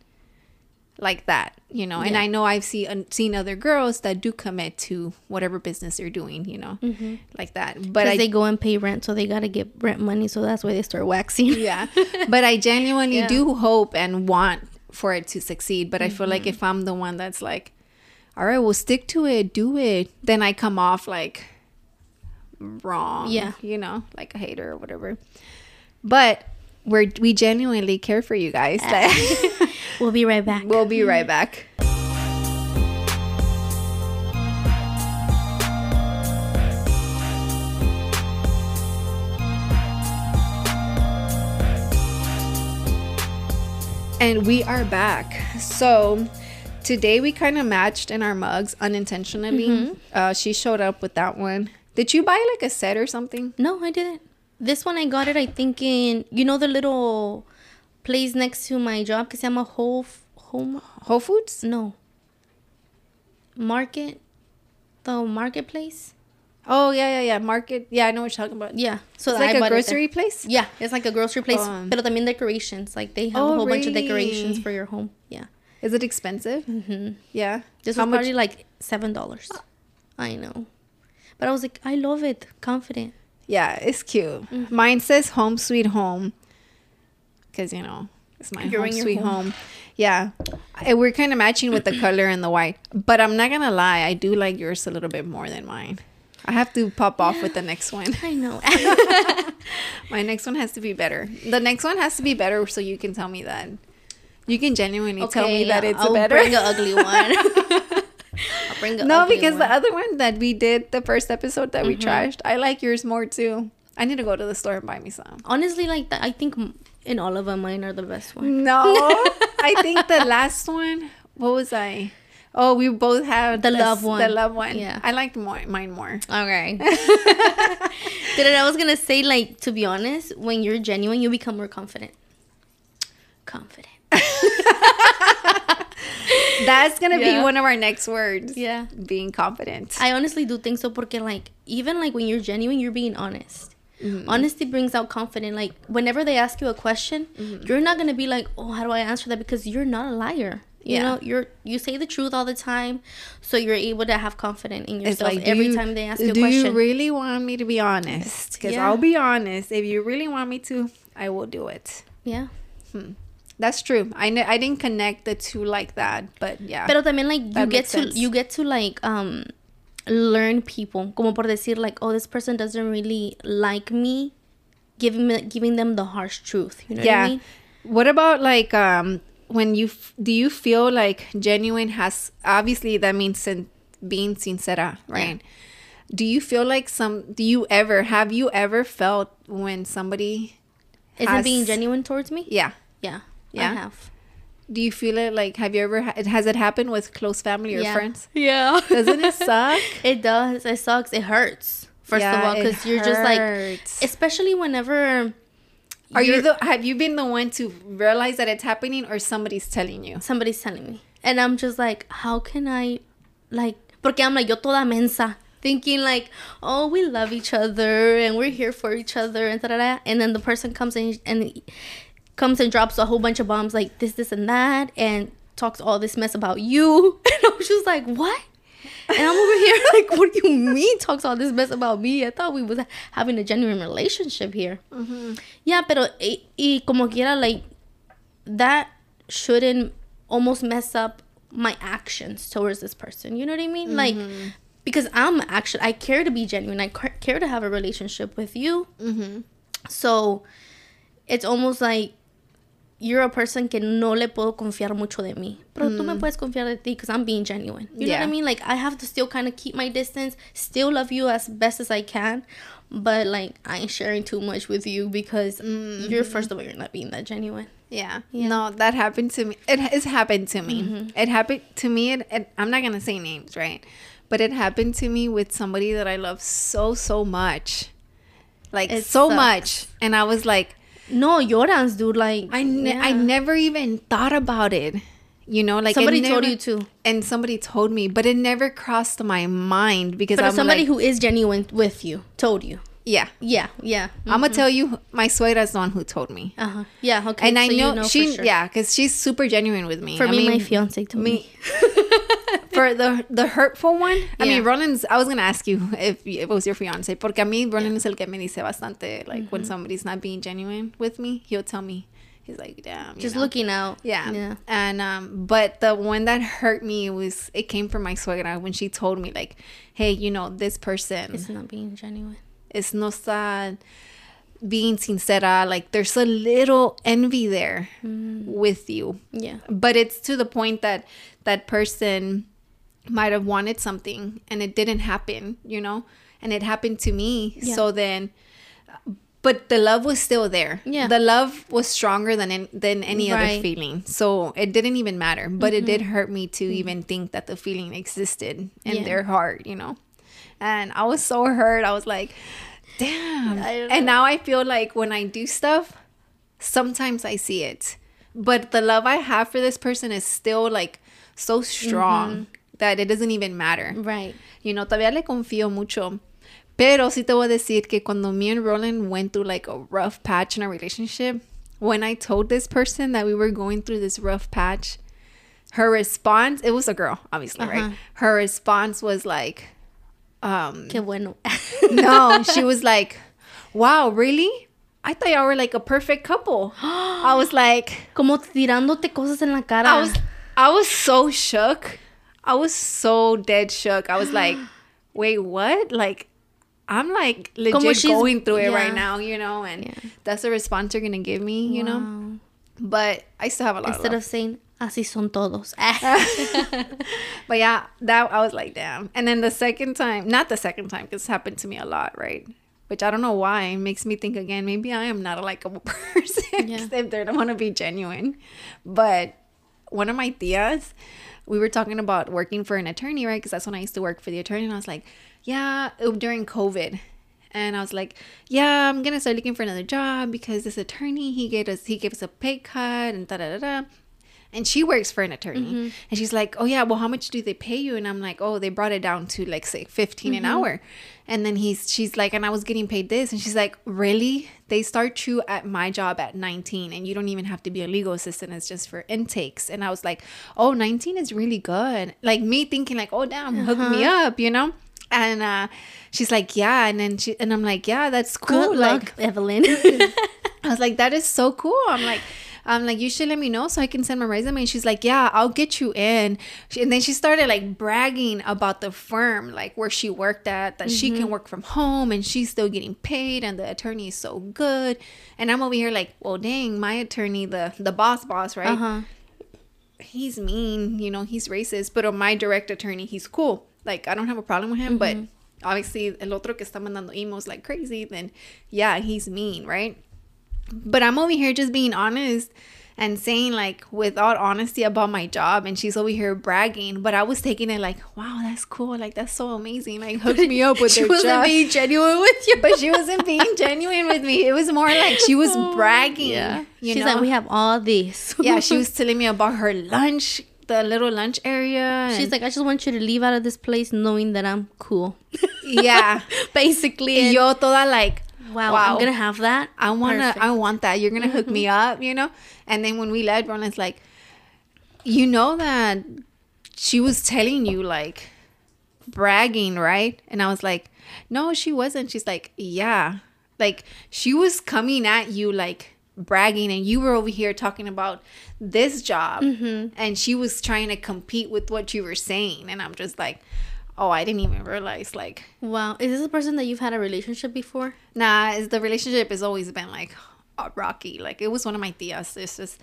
Speaker 1: like that, you know. And
Speaker 2: Yeah.
Speaker 1: I know I've seen seen other girls that do commit to whatever business they're doing, you know, like that. But I
Speaker 2: they go and pay rent, so they gotta get rent money, so that's why they start waxing.
Speaker 1: yeah, but I genuinely
Speaker 2: Yeah.
Speaker 1: do hope and want for it to succeed. But I feel like
Speaker 2: Mm-hmm.
Speaker 1: if I'm the one that's like, all right, we'll stick to it, do it, then I come off like wrong.
Speaker 2: Yeah.
Speaker 1: you know, like a hater or whatever. But we're we genuinely care for you guys.
Speaker 2: We'll be right back.
Speaker 1: we'll be right back. And we are back. So today we kind of matched in our mugs unintentionally. Uh, she showed up with that one. Did you buy like a set or something?
Speaker 2: No, I didn't. This one I got it. I think in you know the little place next to my job que se llama Whole F- Home.
Speaker 1: Whole Foods?
Speaker 2: No. Market. The marketplace.
Speaker 1: Oh yeah, yeah, yeah. Market. Yeah, I know what you're talking about.
Speaker 2: Yeah. So
Speaker 1: It's
Speaker 2: I
Speaker 1: like a
Speaker 2: it there.
Speaker 1: grocery place.
Speaker 2: Yeah, it's like a grocery place,
Speaker 1: Um,
Speaker 2: pero también decorations. Like they have
Speaker 1: Oh,
Speaker 2: a whole bunch of decorations for your home. Yeah.
Speaker 1: Is it expensive?
Speaker 2: hmm
Speaker 1: Yeah.
Speaker 2: This
Speaker 1: How
Speaker 2: was
Speaker 1: much?
Speaker 2: probably like seven dollars. I know, but I was like, I love it. Confident.
Speaker 1: Yeah, it's cute.
Speaker 2: Mm-hmm.
Speaker 1: Mine says "Home Sweet Home" because you know it's my
Speaker 2: You're
Speaker 1: home sweet
Speaker 2: home.
Speaker 1: home. Yeah, I- we're kind of matching with the color and the white. But I'm not gonna lie, I do like yours a little bit more than mine. I have to pop off with the next one.
Speaker 2: I know.
Speaker 1: My next one has to be better. The next one has to be better so you can tell me that. You can genuinely tell me that
Speaker 2: yeah,
Speaker 1: it's
Speaker 2: I'll
Speaker 1: a better.
Speaker 2: bring an ugly one. I'll bring
Speaker 1: no, because
Speaker 2: one.
Speaker 1: the other one that we did, the first episode that we
Speaker 2: Mm-hmm.
Speaker 1: trashed, I like yours more too. I need to go to the store and buy me some.
Speaker 2: honestly like that. I think in all of them, mine are the best one.
Speaker 1: No, I think the last one. What was I? Oh, we both have
Speaker 2: The
Speaker 1: this-
Speaker 2: love one.
Speaker 1: The love one.
Speaker 2: Yeah.
Speaker 1: I liked more mine more.
Speaker 2: Okay. Did I was gonna say like to be honest, when you're genuine, you become more confident. Confident.
Speaker 1: That's gonna be one of our next words.
Speaker 2: Yeah.
Speaker 1: being confident.
Speaker 2: I honestly do think so porque like even like when you're genuine, you're being honest.
Speaker 1: Mm-hmm.
Speaker 2: Honesty brings out confidence. Like whenever they ask you a question,
Speaker 1: Mm-hmm.
Speaker 2: you're not gonna be like, "Oh, how do I answer that?" Because you're not a liar. You
Speaker 1: Yeah.
Speaker 2: know, you're you say the truth all the time, so you're able to have confidence in yourself
Speaker 1: like
Speaker 2: every
Speaker 1: you-
Speaker 2: time they ask you a
Speaker 1: do
Speaker 2: question.
Speaker 1: you really want me to be honest? Because
Speaker 2: Yeah.
Speaker 1: I'll be honest. If you really want me to, I will do it.
Speaker 2: yeah.
Speaker 1: That's true. I kn- I didn't connect the two like that, but yeah.
Speaker 2: But I mean, like you get to
Speaker 1: sense.
Speaker 2: you get to like um learn people. Como por decir like, oh, this person doesn't really like me, giving me, giving them the harsh truth. You know
Speaker 1: yeah.
Speaker 2: what I mean?
Speaker 1: What about like um when you f- do you feel like genuine has obviously that means sin- being sincera, right? Do you feel like some do you ever have you ever felt when somebody
Speaker 2: Isn't
Speaker 1: has-
Speaker 2: being genuine towards me?
Speaker 1: Yeah.
Speaker 2: Yeah.
Speaker 1: Yeah?
Speaker 2: I have.
Speaker 1: Do you feel it like have you ever ha- has it happened with close family or
Speaker 2: yeah.
Speaker 1: friends?
Speaker 2: Yeah.
Speaker 1: Doesn't it suck?
Speaker 2: it does. It sucks. It hurts. First of all, because you're just like, especially whenever.
Speaker 1: Are you the have you been the one to realize that it's happening or somebody's telling you?
Speaker 2: somebody's telling me and i'm just like how can i like porque i'm like yo toda mensa thinking like oh we love each other and we're here for each other and and then the person comes in and comes and drops a whole bunch of bombs like this this and that and talks all this mess about you and i was just like what and i'm over here like what do you mean talks all this mess about me i thought we was having a genuine relationship here yeah pero y, y como quiera like that shouldn't almost mess up my actions towards this person. You know what I mean? Like because I'm actually I care to be genuine. I care to have a relationship with you.
Speaker 1: Mm-hmm.
Speaker 2: So it's almost like you're a person que no le puedo confiar mucho de mí. Pero tú me puedes confiar de ti because I'm being genuine. You know what I
Speaker 1: Mm.
Speaker 2: Mean? Like I have to still kind of keep my distance, still love you as best as I can, but like I ain't sharing too much with you because
Speaker 1: Mm-hmm.
Speaker 2: you're first of all you're not being that genuine.
Speaker 1: Yeah. No, that happened to me. It has happened to me.
Speaker 2: Mm-hmm.
Speaker 1: It happened to me. It, it, I'm not going to say names, right? But it happened to me with somebody that I love so, so much. Like,
Speaker 2: It
Speaker 1: so
Speaker 2: sucks.
Speaker 1: much. And I was like,
Speaker 2: No, lloras, dude. Like
Speaker 1: I, ne- I never even thought about it. You know, like
Speaker 2: somebody told you to.
Speaker 1: and somebody told me, but it never crossed my mind because
Speaker 2: But
Speaker 1: I'm
Speaker 2: somebody
Speaker 1: like,
Speaker 2: who is genuine with you told you.
Speaker 1: yeah,
Speaker 2: Yeah, yeah.
Speaker 1: I'm gonna tell you, my suegra's the one who told me,
Speaker 2: Uh huh. Yeah. Okay.
Speaker 1: and I
Speaker 2: so you
Speaker 1: know, she,
Speaker 2: sure.
Speaker 1: yeah, because she's super genuine with me.
Speaker 2: For
Speaker 1: I
Speaker 2: me, my fiance told me.
Speaker 1: me for the the hurtful one. I
Speaker 2: Yeah.
Speaker 1: mean, Roland's. I was gonna ask you if, if it was your fiance, porque a mí Roland es el que me dice bastante. Like
Speaker 2: Mm-hmm.
Speaker 1: when somebody's not being genuine with me, he'll tell me. He's like, damn,
Speaker 2: Just
Speaker 1: know?
Speaker 2: looking out.
Speaker 1: Yeah.
Speaker 2: Yeah.
Speaker 1: And um but the one that hurt me was it came from my suegra when she told me like, "Hey, you know, this person
Speaker 2: It's not being genuine.
Speaker 1: It's no está being sincera, like there's a little envy there with you."
Speaker 2: Yeah.
Speaker 1: But it's to the point that that person might have wanted something and it didn't happen, you know? And it happened to me.
Speaker 2: Yeah.
Speaker 1: So then but the love was still there.
Speaker 2: Yeah.
Speaker 1: The love was stronger than an- than any other
Speaker 2: Right. Mm-hmm.
Speaker 1: feeling. So it didn't even matter, but it did hurt me to even think that the feeling existed in
Speaker 2: Yeah.
Speaker 1: their heart, you know. And I was so hurt. I was like, damn. And now I feel like when I do stuff, sometimes I see it. But the love I have for this person is still like so strong
Speaker 2: Mm-hmm.
Speaker 1: that it doesn't even matter.
Speaker 2: Right.
Speaker 1: You know, todavía le confío mucho. Pero sí te voy a decir que cuando me and Roland went through like a rough patch in our relationship, when I told this person that we were going through this rough patch, her response, it was a girl, obviously,
Speaker 2: Uh-huh.
Speaker 1: right? Her response was like, um,
Speaker 2: Qué bueno.
Speaker 1: no, she was like, wow, really? I thought y'all were like a perfect couple. I was like,
Speaker 2: Como tirándote cosas en la cara.
Speaker 1: I was, I was so shook. I was so dead shook. I was like, wait, what? Like, I'm like legit
Speaker 2: she's-
Speaker 1: going through it
Speaker 2: yeah.
Speaker 1: right now, you know, and
Speaker 2: Yeah.
Speaker 1: that's the response you're gonna give me, you know. But I still have a lot
Speaker 2: Instead
Speaker 1: of
Speaker 2: of saying, así son todos. Ah.
Speaker 1: But yeah, that I was like, damn. And then the second time, not the second time, because it's happened to me a lot, right? Which I don't know why it makes me think again. Maybe I am not a likable person
Speaker 2: Yeah.
Speaker 1: if they don't want to be genuine. But one of my tias, we were talking about working for an attorney, right? Because that's when I used to work for the attorney, and I was like, yeah, during COVID. And I was like, yeah, I'm gonna start looking for another job because this attorney he gave us he gave us a pay cut and da da da da and she works for an attorney. Mm-hmm. And she's like oh yeah well how much do they pay you? And i'm like oh they brought it down to like say 15 an mm-hmm. hour. And then he's she's like and i was getting paid this. And she's like really? They start you at my job at 19 and you don't even have to be a legal assistant. It's just for intakes. And i was like oh 19 is really good. Like me thinking like oh damn hook me uh-huh. up you know? And uh she's like yeah. And then she and i'm like yeah that's cool
Speaker 2: Good
Speaker 1: like
Speaker 2: luck, Evelin.
Speaker 1: I was like, that is so cool. I'm like, I'm like, you should let me know so I can send my resume. And she's like, yeah, I'll get you in. And then she started like bragging about the firm, like where she worked at, that she can work from home and she's still getting paid and the attorney is so good. And I'm over here like, well, dang, my attorney, the the boss boss, right?
Speaker 2: uh huh.
Speaker 1: He's mean, you know, he's racist. But on my direct attorney, he's cool. Like I don't have a problem with him, but obviously el otro que está mandando emails like crazy, then yeah, he's mean, right? But I'm over here just being honest and saying like without honesty about my job and she's over here bragging but i was taking it like wow that's cool like that's so amazing like hooked me up with
Speaker 2: she wasn't
Speaker 1: job.
Speaker 2: being genuine with you.
Speaker 1: but she wasn't being genuine with me it was more like she was oh, bragging
Speaker 2: yeah. She's
Speaker 1: know
Speaker 2: like, we have all this.
Speaker 1: yeah she was telling me about her lunch the little lunch area
Speaker 2: She's like, I just want you to leave out of this place knowing that I'm cool.
Speaker 1: yeah
Speaker 2: Basically. and-
Speaker 1: yo toda like
Speaker 2: wow,
Speaker 1: wow.
Speaker 2: I'm gonna have that.
Speaker 1: I wanna,
Speaker 2: Perfect.
Speaker 1: I want that. You're gonna hook me up, you know. And then when we left, Roland's like, you know that she was telling you like bragging, right? And I was like, no, she wasn't. She's like, yeah, like she was coming at you like bragging, and you were over here talking about this job, mm-hmm. and she was trying to compete with what you were saying, and I'm just like. Oh, I didn't even realize. Like,
Speaker 2: Wow. Is this a person that you've had a relationship before?
Speaker 1: nah, is the relationship has always been like uh, rocky. Like, it was one of my tias. It's just,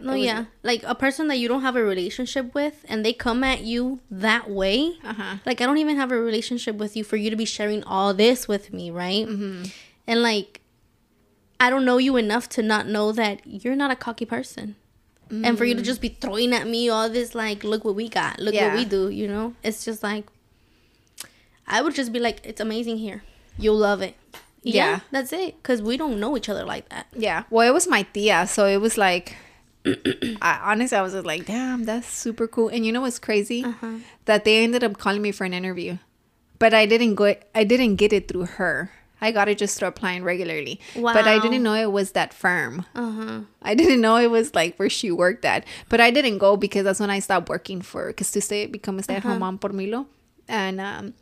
Speaker 2: No,
Speaker 1: It was-
Speaker 2: yeah. Like a person that you don't have a relationship with and they come at you that way.
Speaker 1: uh huh.
Speaker 2: Like I don't even have a relationship with you for you to be sharing all this with me, right?
Speaker 1: Mm-hmm.
Speaker 2: And like I don't know you enough to not know that you're not a cocky person. And for you
Speaker 1: Mm.
Speaker 2: to just be throwing at me all this like look what we got, look
Speaker 1: Yeah.
Speaker 2: what we do, you know? It's just like I would just be like it's amazing here. You'll love it. Yeah,
Speaker 1: Yeah.
Speaker 2: that's it cuz we don't know each other like that.
Speaker 1: Yeah. Well, it was my tia, so it was like, I, honestly, I was just like, damn, that's super cool. And you know what's crazy?
Speaker 2: Uh-huh.
Speaker 1: That they ended up calling me for an interview, but I didn't go. I didn't get it through her. I got it just through applying regularly. Wow. But I didn't know it was that firm.
Speaker 2: Uh-huh.
Speaker 1: I didn't know it was like where she worked at. But I didn't go because that's when I stopped working for because to stay become a stay at home mom por Milo. And um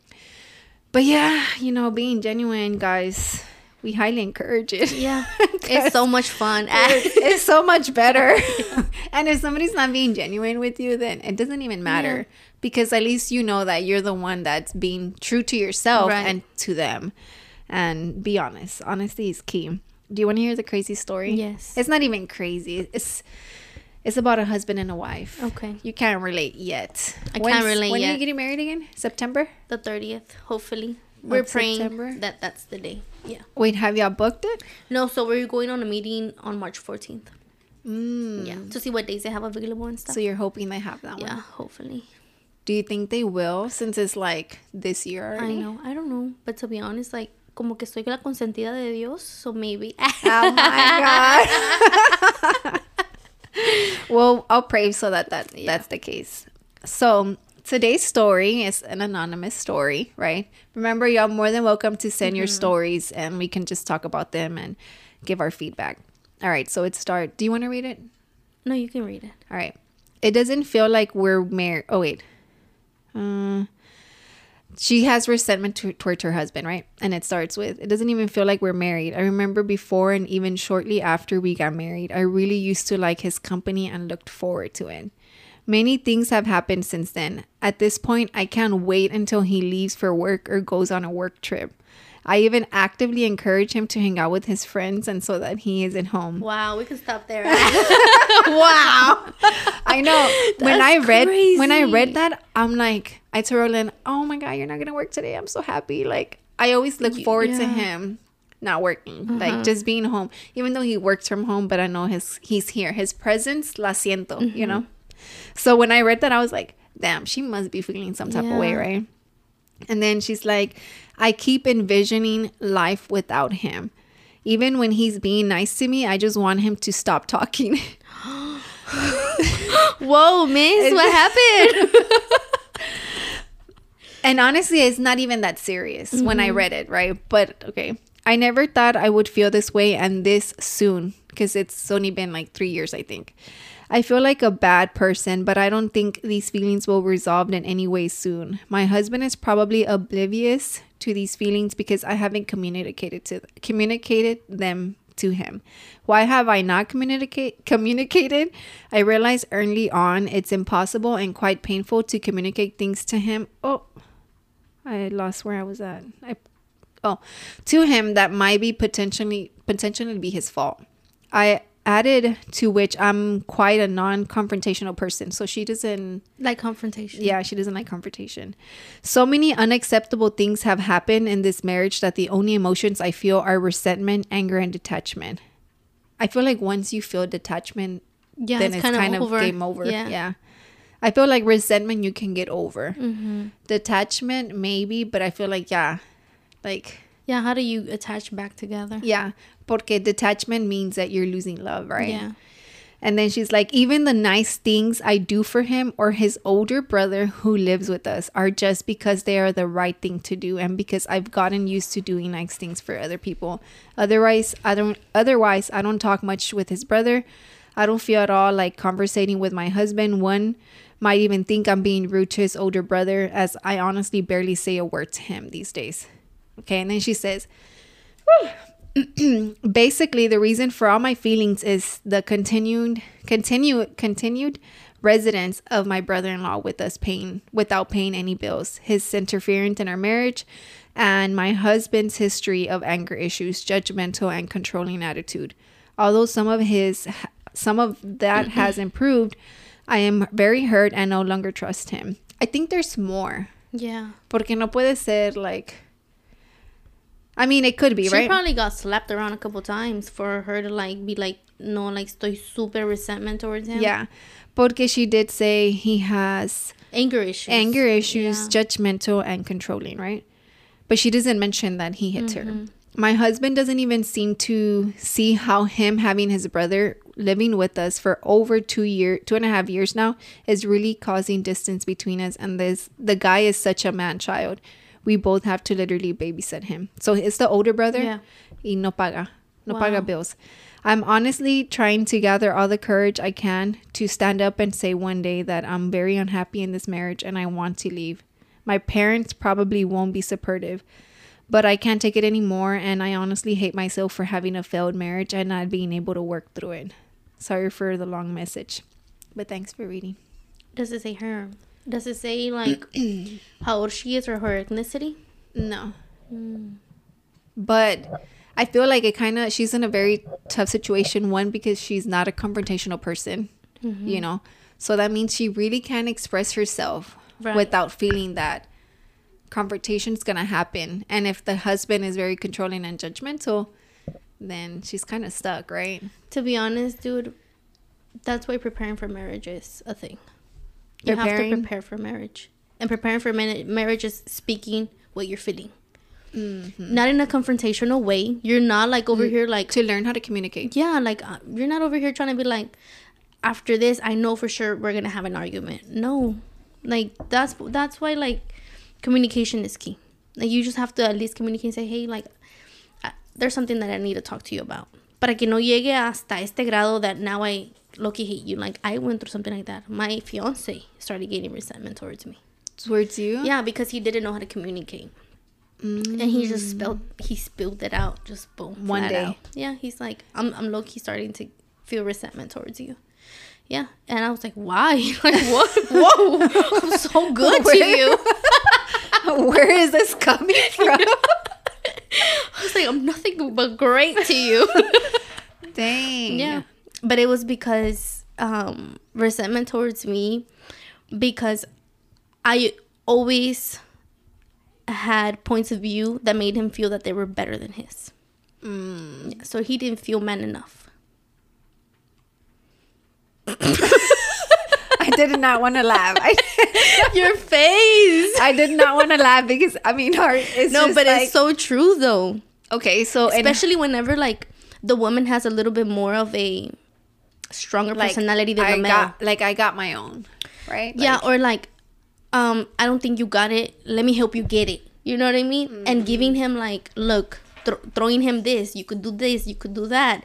Speaker 1: but yeah, you know, being genuine, guys, we highly encourage it.
Speaker 2: Yeah. it's so much fun.
Speaker 1: it's, it's so much better. and if somebody's not being genuine with you, then it doesn't even matter because at least you know that you're the one that's being true to yourself
Speaker 2: Right.
Speaker 1: and to them. And be honest. Honesty is key. Do you want to hear the crazy story?
Speaker 2: Yes.
Speaker 1: It's not even crazy. It's it's about a husband and a wife.
Speaker 2: Okay.
Speaker 1: You can't relate yet.
Speaker 2: I can't relate
Speaker 1: When are you getting married again? September?
Speaker 2: the 30th, hopefully. We're praying
Speaker 1: September?
Speaker 2: that that's the day. Yeah.
Speaker 1: Wait, have y'all booked it?
Speaker 2: No, so we're going on a meeting on March 14th.
Speaker 1: Mm.
Speaker 2: Yeah. To see what days they have available and stuff.
Speaker 1: So you're hoping they have that
Speaker 2: yeah,
Speaker 1: one.
Speaker 2: Yeah, hopefully.
Speaker 1: Do you think they will since it's like this year already?
Speaker 2: I know. I don't know. But to be honest, like, como que soy la consentida de Dios, so maybe.
Speaker 1: Oh my god. well, I'll pray so that, that that's the case. So today's story is an anonymous story, right? Remember, y'all more than welcome to send your stories and we can just talk about them and give our feedback. All right, so it start. Do you want to read it?
Speaker 2: no, you can read it.
Speaker 1: All right. It doesn't feel like we're married. Oh wait. Uh, she has resentment to- towards her husband, right? And it starts with, "It doesn't even feel like we're married. I remember before and even shortly after we got married, I really used to like his company and looked forward to it. Many things have happened since then. At this point, I can't wait until he leaves for work or goes on a work trip. I even actively encourage him to hang out with his friends and so that he isn't home.
Speaker 2: Wow, we can stop there.
Speaker 1: wow. I know. when I
Speaker 2: That's
Speaker 1: read when I read that, I'm like, I told Roland, "Oh my god, you're not gonna work today. I'm so happy." Like I always look forward to
Speaker 2: yeah. Uh-huh.
Speaker 1: him not working, like just being home, even though he works from home. But I know his he's here. His presence, la siento, you
Speaker 2: Mm-hmm.
Speaker 1: know. So when I read that, I was like, "Damn, she must be feeling some type of way, right?" And then she's like, I keep envisioning life without him. Even when he's being nice to me, I just want him to stop talking.
Speaker 2: Whoa, miss, what happened?
Speaker 1: and honestly, it's not even that serious when I mm-hmm. read it, right? But okay, I never thought I would feel this way and this soon because it's only been like three years, I think. I feel like a bad person, but I don't think these feelings will resolve in any way soon. My husband is probably oblivious to these feelings because I haven't communicated to communicated them to him. Why have I not communicate communicated? I realized early on it's impossible and quite painful to communicate things to him. Oh, I lost where I was at. I oh, to him that might be potentially potentially be his fault. I added to which I'm quite a non-confrontational person, so she doesn't
Speaker 2: like confrontation.
Speaker 1: yeah, she doesn't like confrontation. So many unacceptable things have happened in this marriage that the only emotions I feel are resentment, anger, and detachment. I feel like once you feel detachment,
Speaker 2: Yeah,
Speaker 1: then
Speaker 2: it's
Speaker 1: it's kind of
Speaker 2: over.
Speaker 1: game over.
Speaker 2: Yeah.
Speaker 1: Yeah. I feel like resentment you can get over.
Speaker 2: Mm-hmm.
Speaker 1: Detachment maybe, but I feel like yeah, like
Speaker 2: Yeah, how do you attach back together?
Speaker 1: yeah, porque detachment means that you're losing love, right?
Speaker 2: Yeah.
Speaker 1: And then she's like, even the nice things I do for him or his older brother who lives with us are just because they are the right thing to do and because I've gotten used to doing nice things for other people. Otherwise, I don't otherwise I don't talk much with his brother. I don't feel at all like conversating with my husband. One might even think I'm being rude to his older brother as I honestly barely say a word to him these days. Okay, and then she says, basically the reason for all my feelings is the continued continued continued residence of my brother-in-law with us paying without paying any bills. His interference in our marriage and my husband's history of anger issues, judgmental and controlling attitude. Although some of his some of that has improved, I am very hurt and no longer trust him. I think there's more.
Speaker 2: Yeah.
Speaker 1: Porque no puede ser like I mean, it could be,
Speaker 2: She
Speaker 1: right?
Speaker 2: She probably got slapped around a couple times for her to like be like, no, like estoy super resentment towards him.
Speaker 1: yeah. Porque she did say he has
Speaker 2: Anger issues.
Speaker 1: anger issues,
Speaker 2: Yeah.
Speaker 1: judgmental, and controlling, right? But she doesn't mention that he hits her.
Speaker 2: Mm-hmm.
Speaker 1: My husband doesn't even seem to see how him having his brother living with us for over two year, two and a half years now is really causing distance between us. And this, the guy is such a man child. We both have to literally babysit him. So it's the older brother.
Speaker 2: Yeah.
Speaker 1: Y no paga, no
Speaker 2: Wow.
Speaker 1: paga bills. I'm honestly trying to gather all the courage I can to stand up and say one day that I'm very unhappy in this marriage and I want to leave. My parents probably won't be supportive, but I can't take it anymore and I honestly hate myself for having a failed marriage and not being able to work through it. Sorry for the long message, but thanks for reading.
Speaker 2: Does it say her? Does it say like how old she is or her ethnicity?
Speaker 1: No. Hmm. But I feel like it kind of, she's in a very tough situation. One, because she's not a confrontational person, mm-hmm. you know? So that means she really can't express herself
Speaker 2: Right.
Speaker 1: without feeling that confrontation's going to happen. And if the husband is very controlling and judgmental, then she's kind of stuck, right?
Speaker 2: To be honest, dude, that's why preparing for marriage is a thing. You have to prepare for marriage. And preparing for marriage is speaking what you're feeling.
Speaker 1: Mm-hmm.
Speaker 2: Not in a confrontational way. You're not like over here like
Speaker 1: To learn how to communicate.
Speaker 2: yeah, like uh, you're not over here trying to be like after this I know for sure we're going to have an argument. No. Like that's that's why like communication is key. Like you just have to at least communicate and say, "Hey, like I, there's something that I need to talk to you about." Para que no llegue hasta este grado that now I low-key hate you. Like I went through something like that. My fiance started getting resentment towards me.
Speaker 1: Towards you?
Speaker 2: Yeah, because he didn't know how to communicate. And he just mm. spilled he spilled it out just boom
Speaker 1: One day.
Speaker 2: out. Yeah, he's like I'm I'm low key starting to feel resentment towards you. Yeah, and I was like, why? Like what? Whoa, I'm so good to you.
Speaker 1: Where is this coming from?
Speaker 2: I was like, I'm nothing but great to you.
Speaker 1: Dang.
Speaker 2: yeah, but it was because um resentment towards me because I always had points of view that made him feel that they were better than his.
Speaker 1: Mm.
Speaker 2: Yeah, so he didn't feel man enough.
Speaker 1: I did not want to laugh. I,
Speaker 2: Your face.
Speaker 1: I did not want to laugh because I mean, our it's
Speaker 2: no, but
Speaker 1: like,
Speaker 2: it's so true though.
Speaker 1: okay. So and,
Speaker 2: Especially whenever like the woman has a little bit more of a stronger
Speaker 1: like,
Speaker 2: personality than
Speaker 1: I
Speaker 2: the male.
Speaker 1: got like I got my own, right?
Speaker 2: yeah,
Speaker 1: Like,
Speaker 2: or like, um, I don't think you got it. Let me help you get it. You know what I mean?
Speaker 1: Mm-hmm.
Speaker 2: And giving him like, look, thro- throwing him this. You could do this. You could do that.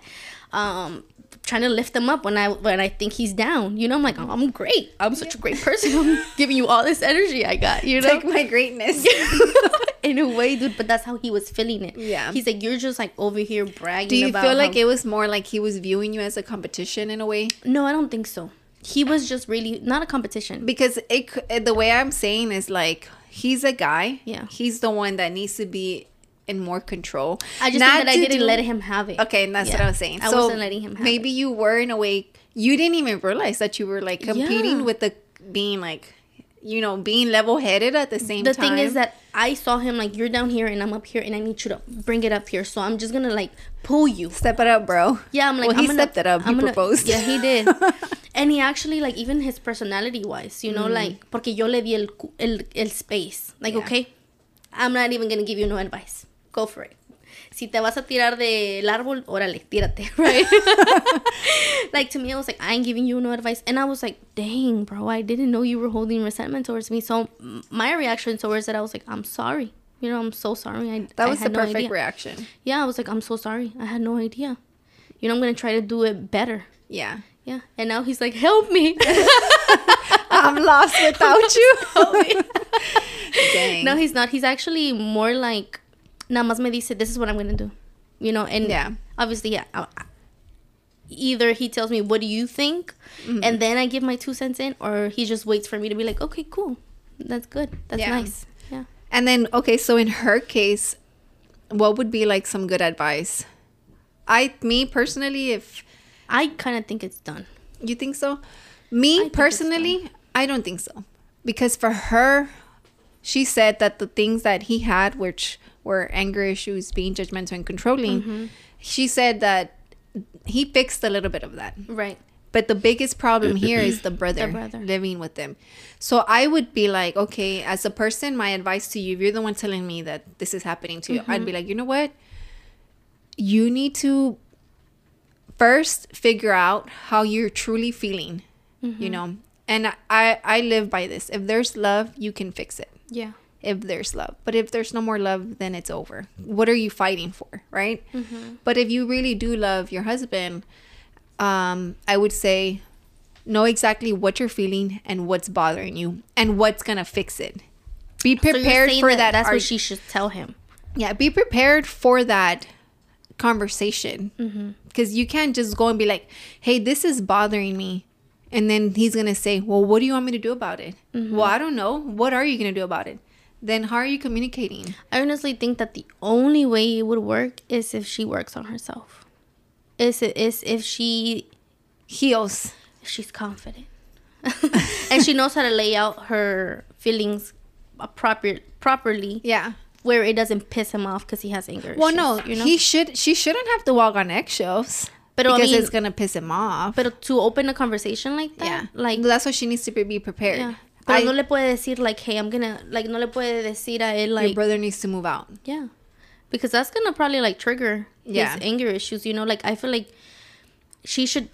Speaker 2: Um, trying to lift him up when I when I think he's down. You know, I'm like, oh, I'm great. I'm such a great person. I'm giving you all this energy I got. You know,
Speaker 1: take my greatness.
Speaker 2: in a way, dude. But that's how he was feeling it.
Speaker 1: Yeah.
Speaker 2: He's like, you're just like over here bragging.
Speaker 1: Do you feel like
Speaker 2: how-
Speaker 1: it was more like he was viewing you as a competition in a way?
Speaker 2: No, I don't think so. He was just really not a competition.
Speaker 1: Because it the way I'm saying is like he's a guy.
Speaker 2: Yeah.
Speaker 1: He's the one that needs to be in more control.
Speaker 2: I just
Speaker 1: Not
Speaker 2: that I didn't
Speaker 1: do-
Speaker 2: let him have it.
Speaker 1: Okay, and that's what I was saying.
Speaker 2: I
Speaker 1: so
Speaker 2: wasn't letting him have
Speaker 1: maybe you were in a way you didn't even realize that you were like competing
Speaker 2: Yeah.
Speaker 1: with the being like you know being level headed at the same
Speaker 2: the
Speaker 1: time.
Speaker 2: The thing is that I saw him like you're down here and I'm up here and I need you to bring it up here. So I'm just gonna like pull you.
Speaker 1: step it up, bro.
Speaker 2: Yeah, I'm like
Speaker 1: Well,
Speaker 2: I'm
Speaker 1: he
Speaker 2: gonna,
Speaker 1: stepped it up.
Speaker 2: I'm gonna-
Speaker 1: proposed.
Speaker 2: Yeah, he did. and he actually like even his personality wise, you
Speaker 1: Mm.
Speaker 2: know, like porque yo le di el el, el space. Like
Speaker 1: Yeah.
Speaker 2: okay, I'm not even gonna give you no advice. Go for it. Si te vas a tirar del árbol, órale, tírate, right? like to me, I was like, I ain't giving you no advice, and I was like, dang, bro, I didn't know you were holding resentment towards me. So my reaction towards it, I was like, I'm sorry. You know, I'm so sorry. I,
Speaker 1: That
Speaker 2: I
Speaker 1: was the
Speaker 2: had no
Speaker 1: perfect
Speaker 2: idea.
Speaker 1: reaction.
Speaker 2: Yeah, I was like, I'm so sorry. I had no idea. You know, I'm gonna try to do it better.
Speaker 1: Yeah.
Speaker 2: Yeah. And now he's like, help me.
Speaker 1: I'm lost without you.
Speaker 2: help me.
Speaker 1: Dang.
Speaker 2: no, he's not. He's actually more like, nada más me dice, this is what I'm gonna do. You know, and
Speaker 1: Yeah.
Speaker 2: obviously, yeah, I, either he tells me what do you think
Speaker 1: Mm-hmm.
Speaker 2: and then i give my two cents in or he just waits for me to be like okay cool that's good that's
Speaker 1: Yeah.
Speaker 2: nice yeah
Speaker 1: And then, okay, so in her case, what would be like some good advice? I, me personally, if
Speaker 2: i kind of think it's done
Speaker 1: you think so, me
Speaker 2: it's
Speaker 1: personally, I don't think so. Because for her, she said that the things that he had, which were anger issues, being judgmental and controlling,
Speaker 2: Mm-hmm.
Speaker 1: she said that he fixed a little bit of that.
Speaker 2: right
Speaker 1: But the biggest problem here is the brother,
Speaker 2: brother.
Speaker 1: living with them. So I would be like, okay, as a person, my advice to you, if you're the one telling me that this is happening to you, I'd be like, you know what? You need to first figure out how you're truly feeling, you know? And I, I live by this. If there's love, you can fix it.
Speaker 2: yeah
Speaker 1: If there's love. But if there's no more love, then it's over. What are you fighting for, right? But if you really do love your husband, um, I would say know exactly what you're feeling and what's bothering you and what's gonna fix it. Be prepared
Speaker 2: saying
Speaker 1: for that.
Speaker 2: that's
Speaker 1: arg-
Speaker 2: what she should tell him
Speaker 1: yeah, be prepared for that conversation
Speaker 2: Mm-hmm.
Speaker 1: because you can't just go and be like, "Hey, this is bothering me," and then he's gonna say, "Well, what do you want me to do about it?"
Speaker 2: Mm-hmm.
Speaker 1: Well, I don't know. What are you gonna do about it? Then how are you communicating?
Speaker 2: I honestly think that the only way it would work is if she works on herself. Is is if she
Speaker 1: Heals.
Speaker 2: if she's confident and she knows how to lay out her feelings proper properly
Speaker 1: Yeah.
Speaker 2: where it doesn't piss him off because he has anger.
Speaker 1: Well,
Speaker 2: issues,
Speaker 1: no,
Speaker 2: you know.
Speaker 1: he should. She shouldn't have to walk on eggshells.
Speaker 2: But I
Speaker 1: because
Speaker 2: mean-
Speaker 1: it's gonna piss him off.
Speaker 2: but to open a conversation like that,
Speaker 1: yeah,
Speaker 2: like
Speaker 1: that's why she needs to be- be prepared.
Speaker 2: yeah. Pero
Speaker 1: I-
Speaker 2: no le puede decir like, hey, I'm gonna like no le puede decir a él
Speaker 1: your
Speaker 2: like
Speaker 1: brother needs to move out.
Speaker 2: Yeah. Because that's gonna probably like trigger
Speaker 1: Yeah.
Speaker 2: his anger issues, you know? Like I feel like she should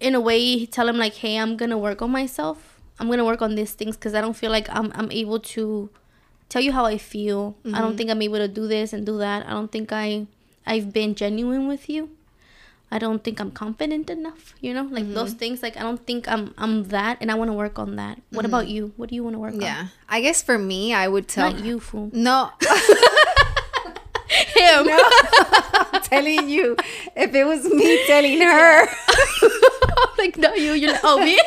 Speaker 2: in a way tell him like, Hey, I'm gonna work on myself. I'm gonna work on these things because I don't feel like I'm I'm able to tell you how I feel. I don't mm-hmm. think I'm able to do this and do that. I don't think I I've been genuine with you. I don't think I'm confident enough, you know? Like those things like I don't think I'm I'm that and I wanna work on that. What about you? What do you wanna work on?
Speaker 1: Yeah, I guess for me, I would tell
Speaker 2: Not you, fool.
Speaker 1: No,
Speaker 2: Him.
Speaker 1: no, I'm telling you, if it was me telling her,
Speaker 2: like no you. You're like, oh me.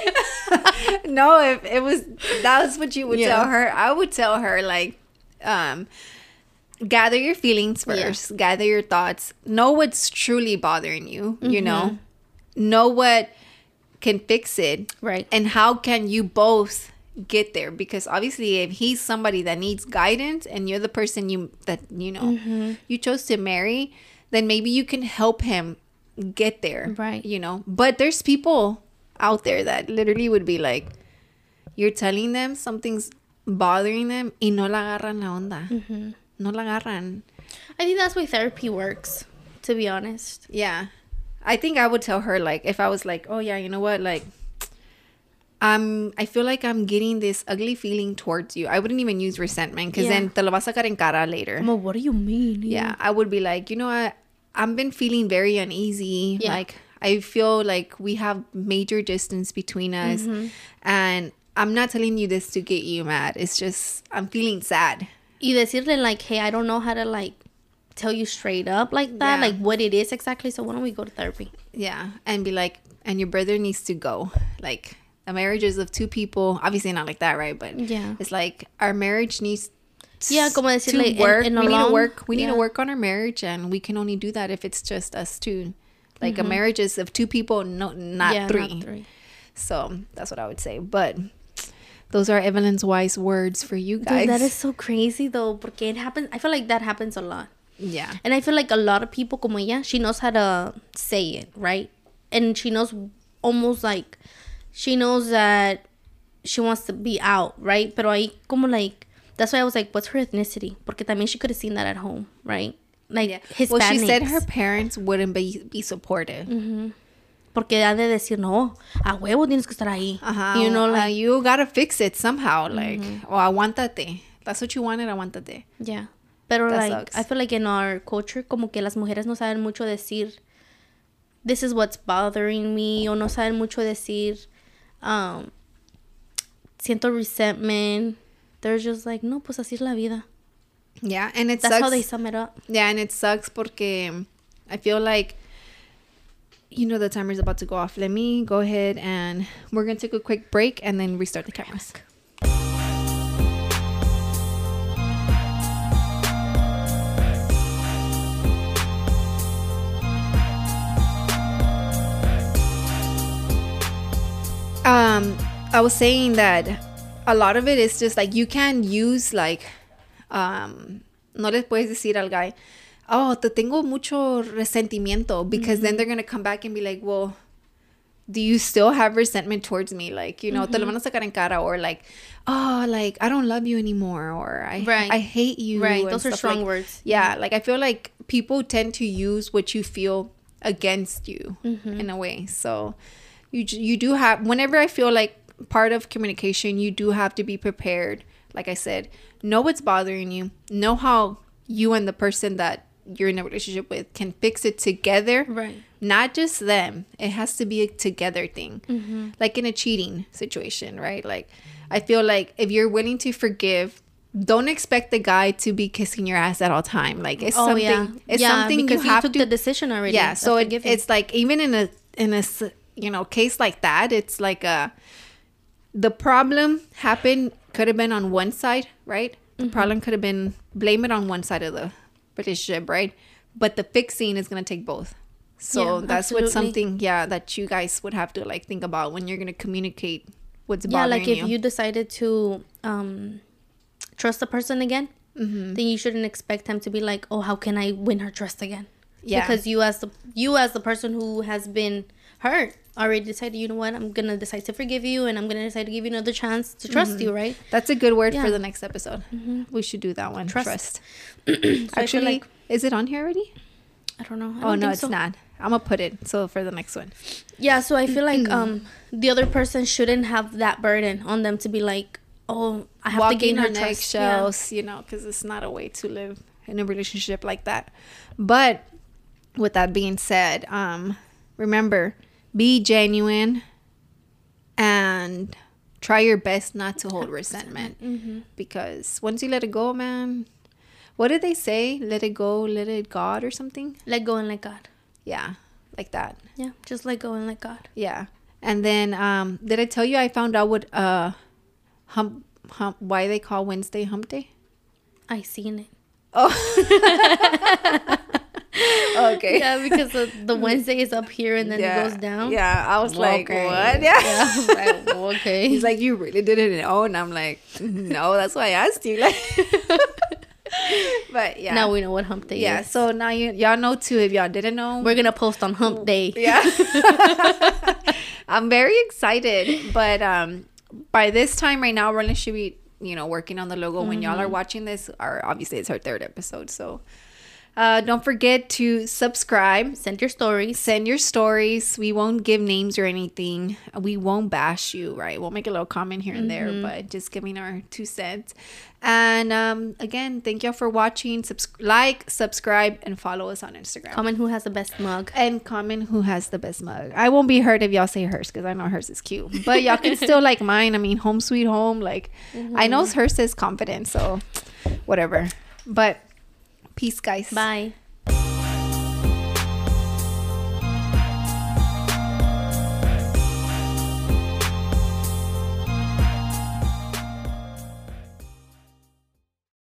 Speaker 1: no, if it was that was what you would
Speaker 2: Yeah.
Speaker 1: tell her, I would tell her like, um, gather your feelings
Speaker 2: Yeah.
Speaker 1: first, gather your thoughts, know what's truly bothering you, you
Speaker 2: Mm-hmm.
Speaker 1: know, know what can fix it,
Speaker 2: Right.
Speaker 1: and how can you both get there because obviously if he's somebody that needs guidance and you're the person you that you know
Speaker 2: Mm-hmm.
Speaker 1: you chose to marry then maybe you can help him get there
Speaker 2: Right.
Speaker 1: you know but there's people out there that literally would be like you're telling them something's bothering them y no la agarran la onda
Speaker 2: Mm-hmm.
Speaker 1: No la agarran
Speaker 2: I think that's why therapy works. To be honest.
Speaker 1: yeah i think i would tell her like if i was like oh yeah you know what like um i feel like i'm getting this ugly feeling towards you i wouldn't even use resentment because
Speaker 2: Yeah.
Speaker 1: then te lo vas a sacar en cara later
Speaker 2: Well, what do you mean?
Speaker 1: yeah i would be like you know what i've been feeling very uneasy
Speaker 2: Yeah.
Speaker 1: like i feel like we have major distance between us
Speaker 2: Mm-hmm.
Speaker 1: and i'm not telling you this to get you mad it's just i'm feeling sad
Speaker 2: Y decirle like, hey, I don't know how to like tell you straight up like that,
Speaker 1: Yeah.
Speaker 2: like what it is exactly. So why don't we go to therapy?
Speaker 1: Yeah, and be like, and your brother needs to go. Like, a marriage is of two people. Obviously, not like that, right? But
Speaker 2: Yeah.
Speaker 1: it's like our marriage needs.
Speaker 2: Yeah, como
Speaker 1: to
Speaker 2: decirle, en-
Speaker 1: work. we need to work. We need to work on our marriage, and we can only do that if it's just us two. Like
Speaker 2: Mm-hmm.
Speaker 1: a marriage is of two people, no, not
Speaker 2: yeah,
Speaker 1: three.
Speaker 2: Not three.
Speaker 1: So that's what I would say. But those are Evelin's wise words for you guys.
Speaker 2: Dude, that is so crazy though, porque it happens. I feel like that happens a lot.
Speaker 1: yeah,
Speaker 2: And I feel like a lot of people como ella, she knows how to say it, right? And she knows almost like she knows that she wants to be out, right? Pero ahí como like that's why I was like, what's her ethnicity? Porque también she could have seen that at home, right? Like
Speaker 1: yeah.
Speaker 2: Hispanics.
Speaker 1: Well, she said her parents wouldn't be be supportive. Mm-hmm.
Speaker 2: Porque ha de decir, no, a huevo tienes que estar ahí. You know, like,
Speaker 1: you gotta fix it somehow. Like, oh, aguántate. That's what you wanted, aguántate.
Speaker 2: yeah. Pero
Speaker 1: That
Speaker 2: like,
Speaker 1: sucks.
Speaker 2: I feel like in our culture, como que las mujeres no saben mucho decir, this is what's bothering me, o no saben mucho decir, um, siento resentment. They're just like, no, pues así es la vida.
Speaker 1: Yeah, and it
Speaker 2: That's
Speaker 1: sucks.
Speaker 2: how they sum it up.
Speaker 1: yeah, and it sucks porque I feel like you know the timer's about to go off. Let me go ahead and we're gonna take a quick break and then restart the cameras. Um, I was saying that a lot of it is just like you can use like um no les puedes decir al guy oh te tengo mucho resentimiento because then mm-hmm. they're gonna come back and be like well do you still have resentment towards me? Like you know te lo mm-hmm. van a sacar en cara or like oh like i don't love you anymore or i
Speaker 2: Right.
Speaker 1: i hate you
Speaker 2: Right, those are strong
Speaker 1: like-
Speaker 2: words.
Speaker 1: yeah mm-hmm. like i feel like people tend to use what you feel against you
Speaker 2: Mm-hmm.
Speaker 1: in a way. So you you do have whenever i feel like part of communication you do have to be prepared. Like i said know what's bothering you. Know how you and the person that you're in a relationship with can fix it together
Speaker 2: Right.
Speaker 1: not just them it has to be a together thing
Speaker 2: Mm-hmm.
Speaker 1: like in a cheating situation right like i feel like if you're willing to forgive don't expect the guy to be kissing your ass at all time like it's
Speaker 2: Oh
Speaker 1: something
Speaker 2: yeah.
Speaker 1: it's
Speaker 2: yeah,
Speaker 1: something
Speaker 2: because
Speaker 1: you have
Speaker 2: took
Speaker 1: to
Speaker 2: the decision already.
Speaker 1: yeah so it, it's like even in a in a you know case like that it's like a the problem happened could have been on one side right the
Speaker 2: Mm-hmm.
Speaker 1: problem could have been blame it on one side of the relationship right but the fixing is going to take both so
Speaker 2: Yeah,
Speaker 1: that's what something yeah that you guys would have to like think about when you're going to communicate what's about.
Speaker 2: yeah,
Speaker 1: bothering
Speaker 2: like if
Speaker 1: you,
Speaker 2: you decided to um trust the person again,
Speaker 1: Mm-hmm.
Speaker 2: then you shouldn't expect them to be like, "Oh, how can I win her trust again?"
Speaker 1: Yeah.
Speaker 2: because you as the you as the person who has been hurt already decided. You know what? I'm gonna decide to forgive you, and I'm gonna decide to give you another chance to trust
Speaker 1: Mm-hmm.
Speaker 2: you. Right?
Speaker 1: that's a good word for
Speaker 2: Yeah. Mm-hmm.
Speaker 1: the next episode we should do that one
Speaker 2: Trust.
Speaker 1: trust,
Speaker 2: So
Speaker 1: actually
Speaker 2: like
Speaker 1: is it on here already
Speaker 2: I don't know. I
Speaker 1: oh
Speaker 2: don't
Speaker 1: no it's
Speaker 2: so.
Speaker 1: not i'm gonna put it so for the next one
Speaker 2: Yeah, so I feel like um the other person shouldn't have that burden on them to be like, oh, I have to gain her trust. Yeah.
Speaker 1: eggshells, you know, because it's not a way to live in a relationship like that. But with that being said, um, remember, be genuine and try your best not to hold resentment
Speaker 2: Mm-hmm.
Speaker 1: because once you let it go, man, what did they say? Let it go, let it God or something?
Speaker 2: Let go and let God.
Speaker 1: Yeah, like that.
Speaker 2: Yeah, just let go and let God.
Speaker 1: Yeah. And then um did I tell you I found out what uh hump hump why they call Wednesday hump day?
Speaker 2: I seen it.
Speaker 1: Oh. okay.
Speaker 2: Yeah, because the, the Wednesday is up here and then
Speaker 1: yeah.
Speaker 2: it goes down.
Speaker 1: Yeah, I was like, what? Yeah.
Speaker 2: Yeah, I was like, okay.
Speaker 1: He's like, you really didn't know, and I'm like, no, that's why I asked you. Like, but yeah,
Speaker 2: Now we know what hump day
Speaker 1: yeah.
Speaker 2: is.
Speaker 1: So now you y'all know too. If y'all didn't know,
Speaker 2: We're gonna post on hump day.
Speaker 1: yeah, I'm very excited. But um, by this time right now, Roland should be you know working on the logo. When y'all
Speaker 2: Mm-hmm.
Speaker 1: are watching this, or obviously it's her third episode, so. Uh, don't forget to subscribe
Speaker 2: Send your stories.
Speaker 1: send your stories. We won't give names or anything. We won't bash you, right? We'll make a little comment here and there, but just giving our two cents. And um, again, thank y'all for watching. Subs- like, subscribe, and follow us on Instagram.
Speaker 2: Comment who has the best mug.
Speaker 1: and comment who has the best mug. I won't be hurt if y'all say hers because I know hers is cute. But y'all can still like mine. I mean, home sweet home. Like, I know hers is confident, so whatever. But peace, guys.
Speaker 2: Bye.